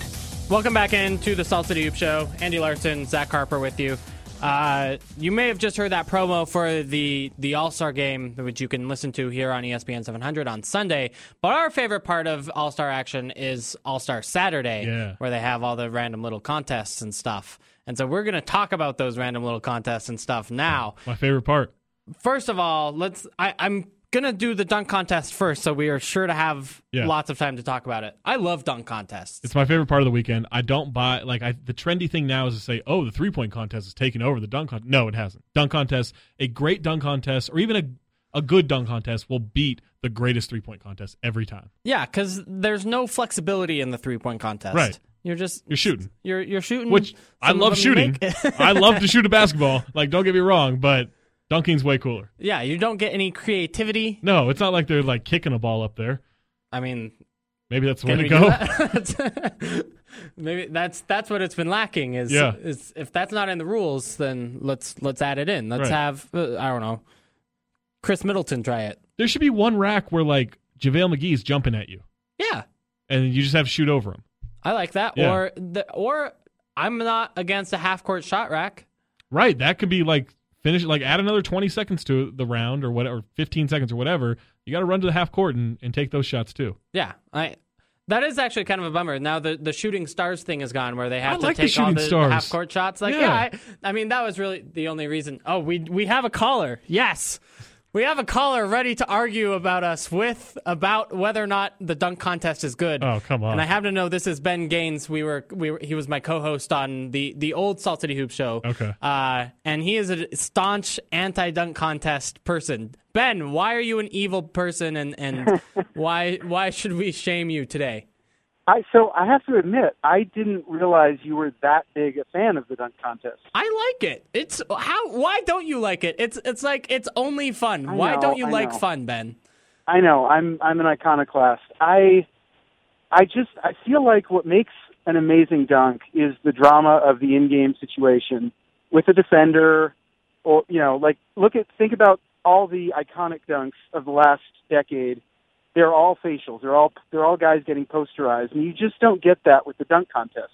Welcome back into the Salt City Hoops Show. Andy Larsen, Zach Harper with you. Uh, you may have just heard that promo for the the All Star game, which you can listen to here on ESPN 700 on Sunday. But our favorite part of All Star action is All Star Saturday, Yeah. where they have all the random little contests and stuff. And so we're going to talk about those random little contests and stuff now. My favorite part. First of all, let's. I, I'm gonna do the dunk contest first, so we are sure to have Yeah. lots of time to talk about it. I love dunk contests. It's my favorite part of the weekend. I don't buy like I the trendy thing now is to say, "Oh, the three point contest is taking over the dunk contest." No, it hasn't. Dunk contest, a great dunk contest, or even a a good dunk contest will beat the greatest three point contest every time. Yeah, because there's no flexibility in the three point contest. Right. You're just You're shooting, you're you're shooting. which I love shooting. I love to shoot a basketball. Like, don't get me wrong, but dunking's way cooler. yeah, you don't get any creativity. No, it's not like they're like kicking a ball up there. I mean, Maybe that's the way to go. that? Maybe that's that's what it's been lacking. Is, Yeah. is if that's not in the rules, then let's let's add it in. Let's Right. have uh, I don't know, Khris Middleton try it. There should be one rack where like JaVale McGee's jumping at you, Yeah, and you just have to shoot over him. I like that. Yeah. Or the or I'm not against a half court shot rack. Right. That could be like finish like add another twenty seconds to the round or whatever, fifteen seconds or whatever. You got to run to the half court and, and take those shots too. Yeah, I. That is actually kind of a bummer. Now the, the shooting stars thing is gone, where they have I to like the take all shooting the stars. half court shots. Like, Yeah. yeah, I, I mean that was really the only reason. Oh, we we have a caller. Yes, We have a caller ready to argue about us with about whether or not the dunk contest is good. Oh, come on. And I happen to know this is Ben Gaines. We were we were, he was my co-host on the the old Salt City Hoops show. Okay. Uh, and he is a staunch anti-dunk contest person. Ben, why are you an evil person and and why why should we shame you today? I so I have to admit I didn't realize you were that big a fan of the dunk contest. I like it. It's how why don't you like it? It's it's like it's only fun. I why know, don't you I like know. fun, Ben? I know I'm I'm an iconoclast. I I just I feel like what makes an amazing dunk is the drama of the in-game situation with the defender, or you know, like look at think about all the iconic dunks of the last decade. They're all facials. They're all they're all guys getting posterized, and you just don't get that with the dunk contest.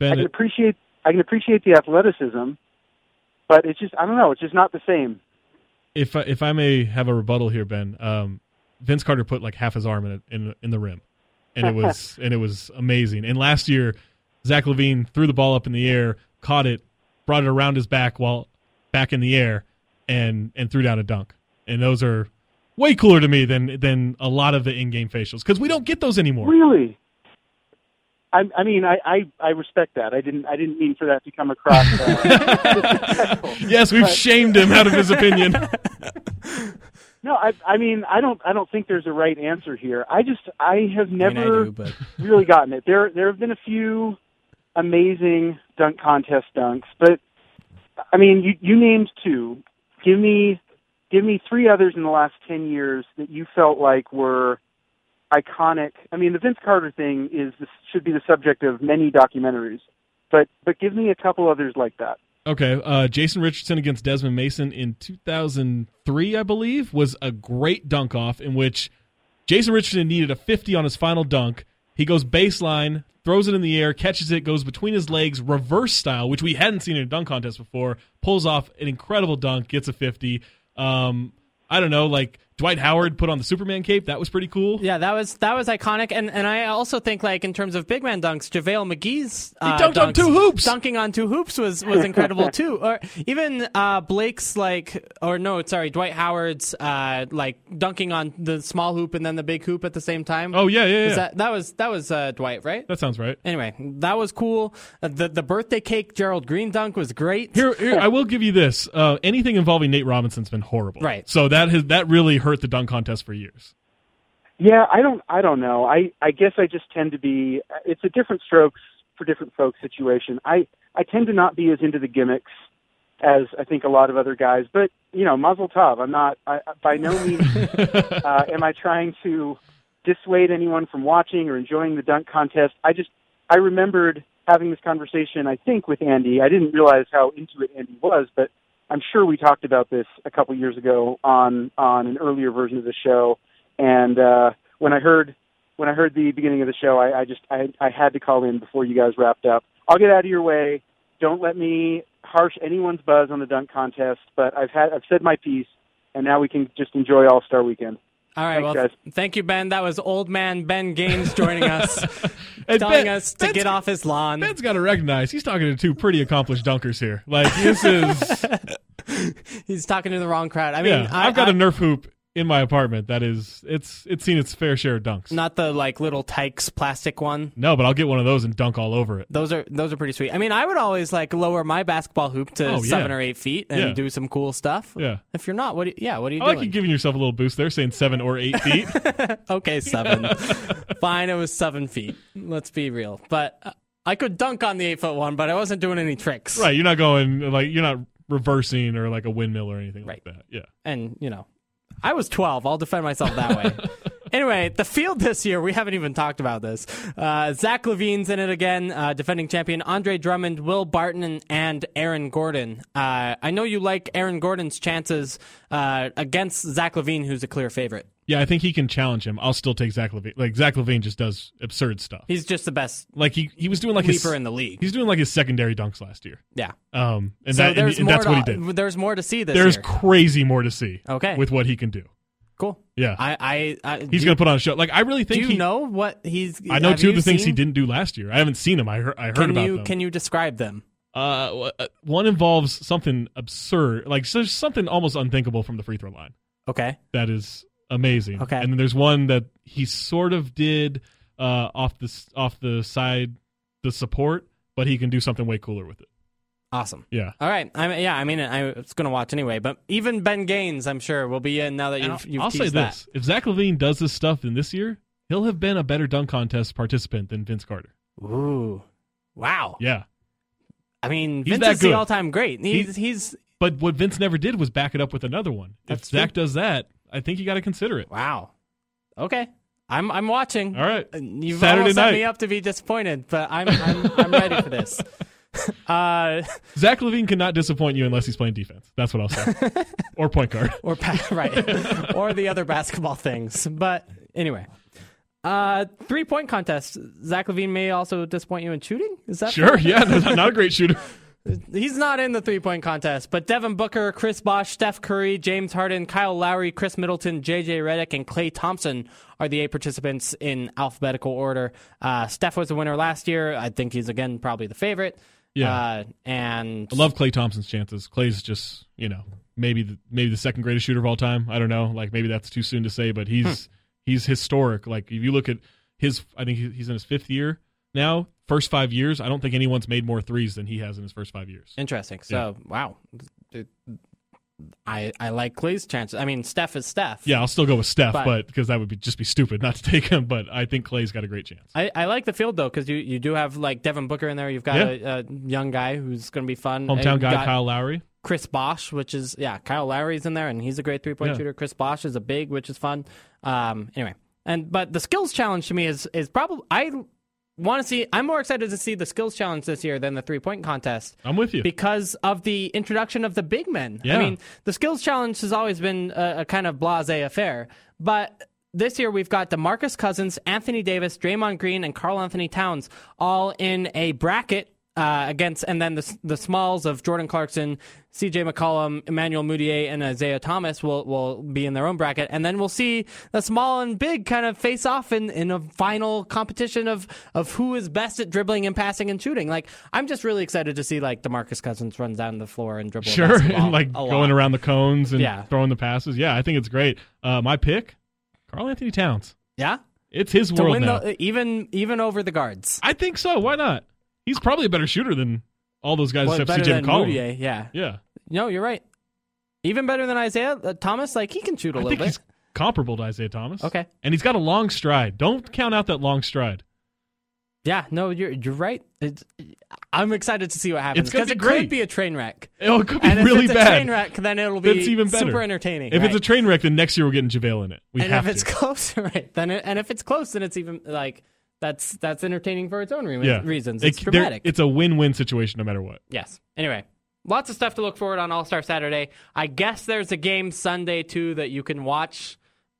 I can appreciate I can appreciate the athleticism, but it's just I don't know. It's just not the same. if I, if I may have a rebuttal here, Ben, um, Vince Carter put like half his arm in it, in in the rim, and it was and it was amazing. And last year, Zach LaVine threw the ball up in the air, caught it, brought it around his back while back in the air, and and threw down a dunk. And those are way cooler to me than than a lot of the in-game facials because we don't get those anymore. Really? I, I mean, I, I, I respect that. I didn't I didn't mean for that to come across. Uh. Yes, we've But- shamed him out of his opinion. No, I, I mean, I don't I don't think there's a right answer here. I just I have I mean, I never do, but really gotten it. There there have been a few amazing dunk contest dunks, but I mean, you you named two. Give me give me three others in the last 10 years that you felt like were iconic. I mean, the Vince Carter thing is this should be the subject of many documentaries. But but give me a couple others like that. Okay, uh, Jason Richardson against Desmond Mason in 2003, I believe, was a great dunk off in which Jason Richardson needed a 50 on his final dunk. He goes baseline, throws it in the air, catches it, goes between his legs, reverse style, which we hadn't seen in a dunk contest before, pulls off an incredible dunk, gets a 50. Um, I don't know, like Dwight Howard put on the Superman cape. That was pretty cool. yeah, that was that was iconic, and and I also think like in terms of big man dunks, JaVale McGee's uh, dunked on two hoops. dunking on two hoops was was incredible too. Or even uh, Blake's like, or no, sorry, Dwight Howard's uh, like dunking on the small hoop and then the big hoop at the same time. Oh, yeah, yeah, yeah. That that was that was uh, Dwight, right? that sounds right. Anyway, that was cool. Uh, the the birthday cake Gerald Green dunk was great. Here, here I will give you this. Uh, anything involving Nate Robinson's been horrible. Right. So that has that really hurt the dunk contest for years. Yeah, I don't I don't know. I I guess I just tend to be it's a different strokes for different folks situation. I I tend to not be as into the gimmicks as I think a lot of other guys, but you know, Mazel Tov. I'm not I, by no means uh, am I trying to dissuade anyone from watching or enjoying the dunk contest. I just I remembered having this conversation I think with Andy. I didn't realize how into it Andy was, but I'm sure we talked about this a couple years ago on on an earlier version of the show. And uh, when I heard when I heard the beginning of the show, I, I just I, I had to call in before you guys wrapped up. I'll get out of your way. Don't let me harsh anyone's buzz on the dunk contest. But I've had I've said my piece, and now we can just enjoy All Star Weekend. All right, Thanks, well, guys. thank you, Ben. That was old man Ben Gaines joining us, And telling Ben- us to Ben's- get off his lawn. Ben's got to recognize he's talking to two pretty accomplished dunkers here. Like this is, He's talking to the wrong crowd. I mean, yeah. I, I've got I- a Nerf hoop in my apartment that is it's it's seen its fair share of dunks. not the like Little Tikes plastic one. no, but I'll get one of those and dunk all over it. Those are those are pretty sweet. I mean, I would always like lower my basketball hoop to Oh, yeah. seven or eight feet and Yeah. do some cool stuff. Yeah. If you're not, what? Do you, yeah, what are you I like doing? you giving yourself a little boost there, saying seven or eight feet. okay, seven. Fine, it was seven feet. Let's be real. But uh, I could dunk on the eight foot one, but I wasn't doing any tricks. right, you're not going like you're not reversing or like a windmill or anything Right. like that. Yeah. and you know, I was 12. I'll defend myself that way. anyway, the field this year, we haven't even talked about this. Uh, Zach LaVine's in it again, uh, defending champion Andre Drummond, Will Barton, and, Aaron Gordon. Uh, I know you like Aaron Gordon's chances uh, against Zach LaVine, who's a clear favorite. Yeah, I think he can challenge him. I'll still take Zach LaVine. Like Zach LaVine just does absurd stuff. He's just the best Like he he was doing like his leaper in the league. he's doing like his secondary dunks last year. Yeah. Um, and So that and, there's and more that's to, what he did. There's more to see this There's year. crazy more to see. Okay. with what he can do. Cool. Yeah, I, I, I he's do, gonna put on a show. Like I really think. Do you he. know what he's? I know two of the things he didn't do last year. I haven't seen them. I heard. I heard Can about you them. can you describe them? Uh, uh, one involves something absurd, like so something almost unthinkable from the free throw line. Okay. that is amazing. Okay. And then there's one that he sort of did uh, off the off the side, the support, but he can do something way cooler with it. Awesome. Yeah. All right. I mean, yeah. I mean, I was going to watch anyway, but even Ben Gaines, I'm sure, will be in now that you've, you've I'll say that. this: if Zach LaVine does this stuff in this year, he'll have been a better dunk contest participant than Vince Carter. Ooh. Wow. Yeah. I mean, He's Vince is the all-time great. He's, He- he's But what Vince never did was back it up with another one. If Zach true. does that, I think you got to consider it. wow. Okay. I'm I'm watching. All right. You've Saturday almost set me up to be disappointed, but I'm I'm, I'm ready for this. Uh, Zach LaVine cannot disappoint you unless he's playing defense. That's what I'll say. or point guard. or pa- right, or the other basketball things. But anyway, uh, three point contest. Zach LaVine may also disappoint you in shooting. Is that Sure. fair? Yeah. no, not a great shooter. He's not in the three point contest, but Devin Booker, Chris Bosh, Steph Curry, James Harden, Kyle Lowry, Khris Middleton, JJ Redick, and Klay Thompson are the eight participants in alphabetical order. Uh, Steph was the winner last year. I think he's again probably the favorite. Yeah. Uh, and I love Klay Thompson's chances. Klay's just, you know, maybe the, maybe the second greatest shooter of all time. I don't know. Like maybe that's too soon to say, but he's Hmm. he's historic. Like if you look at his, I think he's in his fifth year now. First five years, I don't think anyone's made more threes than he has in his first five years. interesting. So wow, I I like Klay's chances. I mean, Steph is Steph. Yeah, I'll still go with Steph, But- but because that would be just be stupid not to take him. But I think Klay's got a great chance. I, I like the field though because you, you do have like Devin Booker in there. You've got Yeah. a, a young guy who's going to be fun. Hometown guy Kyle Lowry. Chris Bosh, which is yeah, Kyle Lowry's in there, and he's a great three point Yeah. shooter. Chris Bosh is a big, which is fun. Um, anyway, and but the skills challenge to me is is probably I want to see. I'm more excited to see the skills challenge this year than the three point contest I'm with you. because of the introduction of the big men. Yeah. I mean, the skills challenge has always been a, a kind of blasé affair, but this year we've got DeMarcus Cousins, Anthony Davis, Draymond Green, and Karl-Anthony Towns all in a bracket. Uh, against and then the the smalls of Jordan Clarkson, C.J. McCollum, Emmanuel Mudiay, and Isaiah Thomas will will be in their own bracket, and then we'll see the small and big kind of face off in, in a final competition of of who is best at dribbling and passing and shooting. Like I'm just really excited to see like DeMarcus Cousins run down the floor and dribble. Sure, and like a lot. going around the cones and Yeah. throwing the passes. Yeah, I think it's great. Uh, my pick, Karl-Anthony Towns. Yeah, It's his to world win now. the, even even over the guards. I think so. Why not? He's probably a better shooter than all those guys Well, except CJ McCollum. Mudiay, yeah. Yeah, No, you're right. Even better than Isaiah uh, Thomas. Like he can shoot a I little bit. he's comparable to Isaiah Thomas. Okay. and he's got a long stride. Don't count out that long stride. Yeah, no, you're you're right. It's, I'm excited to see what happens because be it great. could be a train wreck. Oh, it could be And really if it's bad. a train wreck, then it'll be That's even better. super entertaining. if it's a train wreck, then next year we're getting JaVale in it. We and have if it's close, right? Then it, and if it's close, then it's even like that's that's entertaining for its own re- yeah. reasons. It's there- dramatic. It's a win-win situation no matter what. Yes. Anyway, lots of stuff to look forward on All Star Saturday. I guess there's a game Sunday too that you can watch,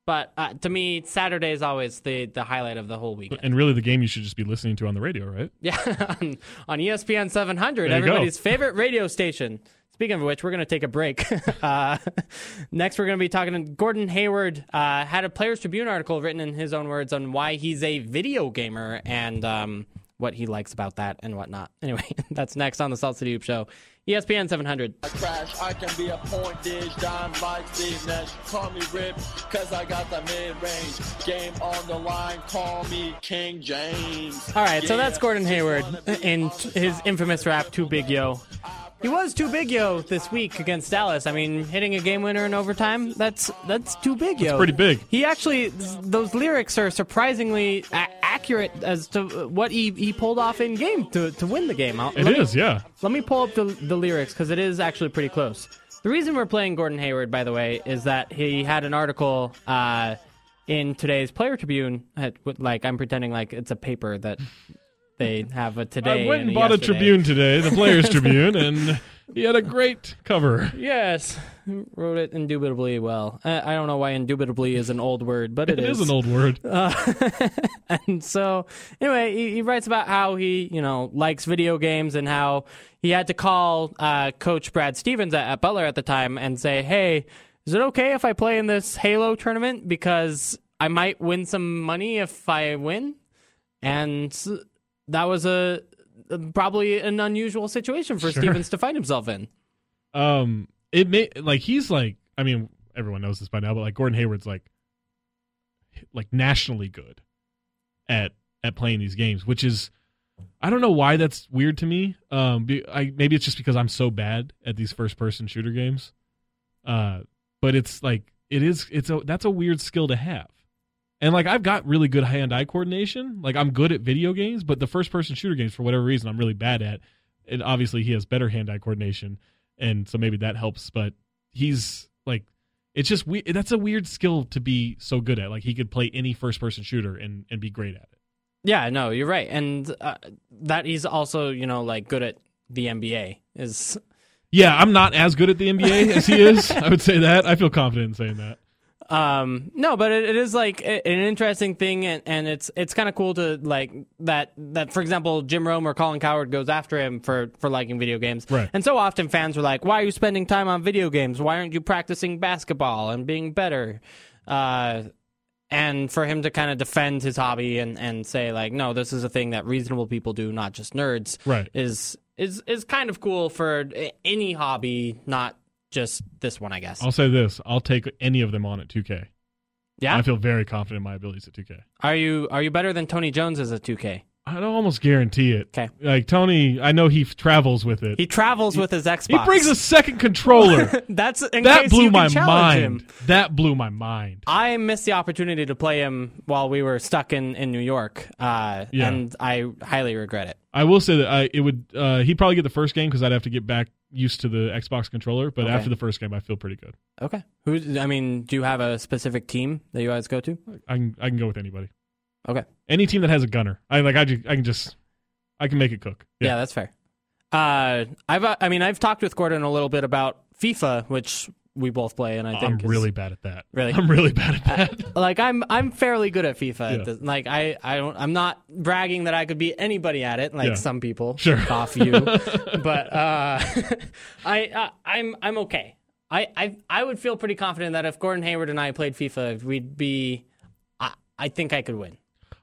but uh, to me, Saturday is always the the highlight of the whole weekend. And really, the game you should just be listening to on the radio, right? Yeah, on, on ESPN 700, There you go. everybody's favorite radio station. Speaking of which, we're going to take a break. uh, next, we're going to be talking to Gordon Hayward. Uh, had a Players Tribune article written in his own words on why he's a video gamer and um, what he likes about that and whatnot. Anyway, that's next on the Salt City Hoops Show, ESPN 700. I crash, I can be a point dish, dime like Steve Nash. Call me Rip, cause I got the mid-range. Game on the line, call me King James. All right, so that's Gordon Hayward in his infamous rap "Too Big Yo." He was too big yo this week against Dallas. I mean, hitting a game winner in overtime, that's that's too big yo. pretty big. He actually those lyrics are surprisingly a- accurate as to what he, he pulled off in game to, to win the game. I'll- It let me- yeah. let me pull up the, the lyrics because it is actually pretty close. The reason we're playing Gordon Hayward, by the way, is that he had an article uh, in today's Player Tribune. Like I'm pretending like it's a paper that they have a today. I went and a bought a. Tribune today, the Players Tribune, and he had a great cover. Yes, wrote it indubitably well. I, I don't know why indubitably is an old word, but It is an old word. and so anyway, he, he writes about how he, you know, likes video games and how he had to call uh, Coach Brad Stevens at, at Butler at the time and say, "Hey, is it okay if I play in this Halo tournament because I might win some money if I win?" And that was a probably an unusual situation for Sure. Stevens to find himself in. um, it may like he's like. I mean, everyone knows this by now, but like Gordon Hayward's like like nationally good at at playing these games, which is I don't know why that's weird to me. Um, I, maybe it's just because I'm so bad at these first person shooter games. Uh, but it's like it is. It's a that's a weird skill to have. And like I've got really good hand eye coordination. Like I'm good at video games, but the first person shooter games for whatever reason I'm really bad at. And obviously he has better hand eye coordination, and so maybe that helps. But he's like, it's just we. That's a weird skill to be so good at. Like he could play any first person shooter and and be great at it. Yeah, no, you're right, and uh, that he's also you know like good at the NBA is. Yeah, I'm not as good at the NBA as he is. I would say that. I feel confident in saying that. Um, no, but it, it is like an interesting thing, and, and it's it's kind of cool to like that that for example, Jim Rome or Colin Cowherd goes after him for for liking video games, Right. And so often fans were like, "Why are you spending time on video games? Why aren't you practicing basketball and being better?" Uh, and for him to kind of defend his hobby and, and say like, "No, this is a thing that reasonable people do, not just nerds," Right. Is is is kind of cool for any hobby, not just this one, I guess. I'll say this: I'll take any of them on at 2K. yeah. I feel very confident in my abilities at 2K. Are you are you better than Tony Jones as a 2K? I'd almost guarantee it. Okay. Like Tony, I know he f- travels with it. He travels with his Xbox. He brings a second controller. That's that blew my mind. him. That blew my mind. I missed the opportunity to play him while we were stuck in, in New York, uh, Yeah. and I highly regret it. I will say that I it would uh, he'd probably get the first game because I'd have to get back used to the Xbox controller. But Okay. after the first game, I feel pretty good. Okay. Who? I mean, do you have a specific team that you guys go to? I can I can go with anybody. Okay. Any team that has a gunner, I like. I, I can just I can make it cook. Yeah, that's fair. Uh, I've uh, I mean I've talked with Gordon a little bit about FIFA, which we both play, and I think I'm really bad at that. Really? I'm really bad at that. like I'm I'm fairly good at FIFA. Yeah. At this- Like I I don't I'm not bragging that I could beat anybody at it like Yeah. some people. Sure. Off you. but uh I uh, I'm I'm okay. I, I I would feel pretty confident that if Gordon Hayward and I played FIFA, we'd be I, I think I could win.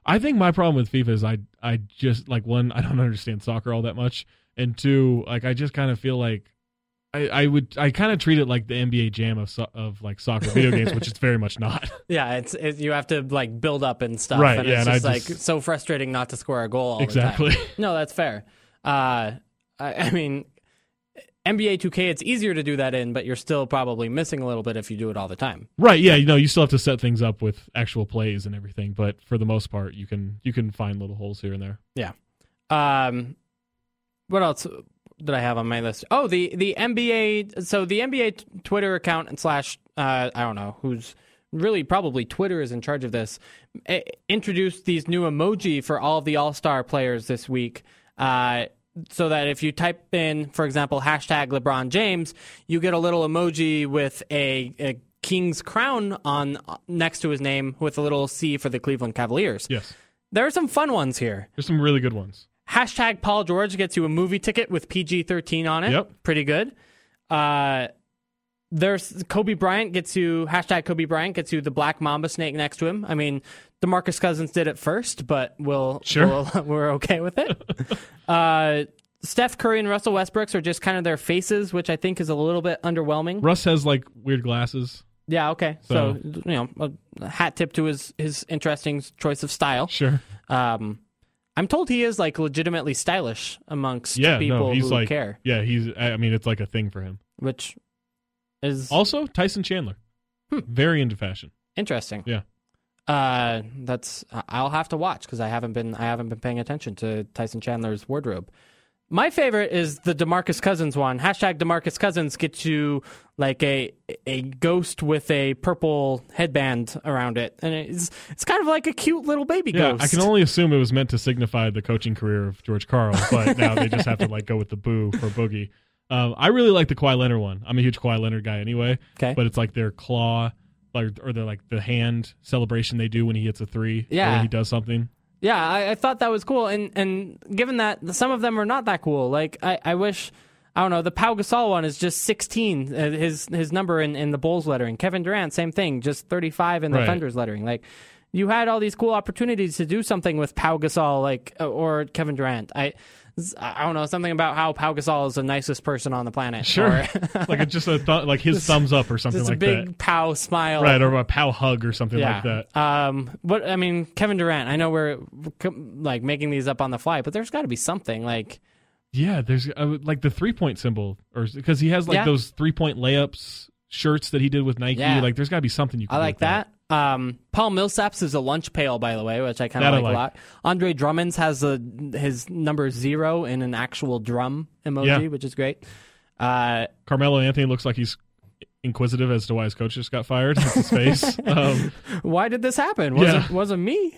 I think my problem with FIFA is I I just like one I don't understand soccer all that much, and two like I just kind of feel like I, I would I kind of treat it like the NBA Jam of so, of like soccer video games, which it's very much not. Yeah, it's it, you have to like build up and stuff, Right, and yeah, it's and I like just- so frustrating not to score a goal. All Exactly. The time. No, that's fair. Uh, I, I mean, NBA 2K, it's easier to do that in, but you're still probably missing a little bit if you do it all the time. right? Yeah, you know you still have to set things up with actual plays and everything, but for the most part, you can you can find little holes here and there. Yeah. Um, what else did I have on my list? Oh, the the NBA. So the NBA t- Twitter account and slash uh, I don't know who's really probably Twitter is in charge of this. eh, introduced these new emoji for all of the All Star players this week. Uh, so that if you type in, for example, hashtag LeBron James, you get a little emoji with a, a king's crown on next to his name with a little C for the Cleveland Cavaliers. Yes, There are some fun ones here. there's some really good ones. Hashtag Paul George gets you a movie ticket with PG 13 on it. Yep. Pretty good. Uh, there's Kobe Bryant gets you, hashtag Kobe Bryant gets you the black mamba snake next to him. I mean, DeMarcus Cousins did it first, but we'll, Sure. we'll we're okay with it. uh, Steph Curry and Russell Westbrooks are just kind of their faces, which I think is a little bit underwhelming. Russ has like weird glasses. Yeah, okay. So, So- you know, a hat tip to his, his interesting choice of style. Sure. Um, I'm told he is like legitimately stylish amongst Yeah. people no, he's who like care, yeah. He's I mean it's like a thing for him. which is Also, Tyson Chandler, Hmm. very into fashion. interesting. Yeah. Uh, that's I'll have to watch because I haven't been I haven't been paying attention to Tyson Chandler's wardrobe. My favorite is the Demarcus Cousins one. Hashtag Demarcus Cousins gets you like a a ghost with a purple headband around it, and it's it's kind of like a cute little baby Yeah, ghost. I can only assume it was meant to signify the coaching career of George Karl, but now they just have to like go with the boo for Boogie. Um, I really like the Kawhi Leonard one. I'm a huge Kawhi Leonard guy anyway. Okay. but it's like their claw, like or the like the hand celebration they do when he hits a three. or Yeah. when he does something. Yeah, I, I thought that was cool, and and given that some of them are not that cool, like I, I wish I don't know the Pau Gasol one is just sixteen, uh, his his number in, in the Bulls lettering. Kevin Durant, same thing, just thirty five in the Right. Thunder's lettering. Like you had all these cool opportunities to do something with Pau Gasol, like uh, or Kevin Durant. I, I don't know something about how Pau Gasol is the nicest person on the planet. Sure, or like a, just a th- like his thumbs up or something just a like big that, Pau smile, right? Or a pow hug or something yeah. like that. Um, but I mean, Kevin Durant. I know we're like making these up on the fly, but there's got to be something like. Yeah, there's uh, like the three point symbol, or because he has like Yeah. those three point layups shirts that he did with Nike. Yeah. Like, there's got to be something you. can I like with that. Um, Paul Millsap's is a lunch pail, by the way, which I kind of like, like. a lot. Andre Drummond's has a, his number zero in an actual drum emoji, Yeah. which is great. Uh, Carmelo Anthony looks like he's inquisitive as to why his coach just got fired. That's his face. um, why did this happen? Was Yeah. it wasn't me?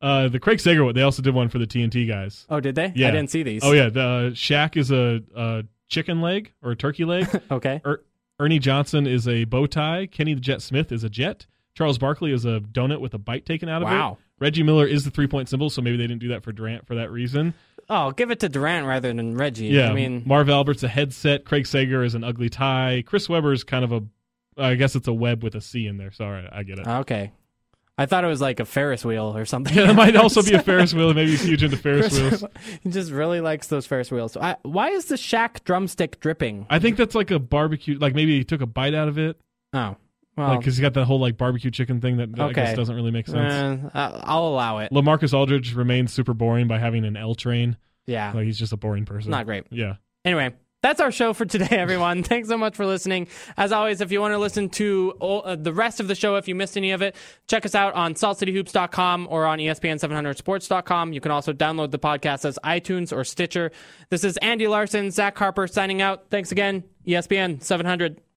uh, the Craig Sager one, they also did one for the TNT guys. Oh, did they? Yeah. I didn't see these. Oh yeah, the uh, Shaq is a, a chicken leg or a turkey leg. Okay. er, Ernie Johnson is a bow tie. Kenny the Jet Smith is a jet. Charles Barkley is a donut with a bite taken out of it. Wow. it. Reggie Miller is the three point symbol, so maybe they didn't do that for Durant for that reason. Oh, give it to Durant rather than Reggie. Yeah, I mean, Marv Albert's a headset. Craig Sager is an ugly tie. Chris Webber is kind of a, I guess it's a web with a C in there. Sorry, I get it. okay. I thought it was like a Ferris wheel or something. Yeah, that might also be a Ferris wheel. Maybe he's huge into Ferris wheels. he just really likes those Ferris wheels. So I, why is the Shaq drumstick dripping? I think that's like a barbecue. Like maybe he took a bite out of it, Oh, well, like because he's got that whole like barbecue chicken thing that I guess Okay. doesn't really make sense. eh, I- I'll allow it. LaMarcus Aldridge remains super boring by having an L train. Yeah, Like he's just a boring person. not great. Yeah. Anyway, that's our show for today, everyone. Thanks so much for listening. As always, if you want to listen to all, uh, the rest of the show, if you missed any of it, check us out on saltcityhoops.com or on E ESPN700sports.com. You can also download the podcast as iTunes or Stitcher. This is Andy Larsen, Zach Harper signing out. Thanks again, ESPN 700.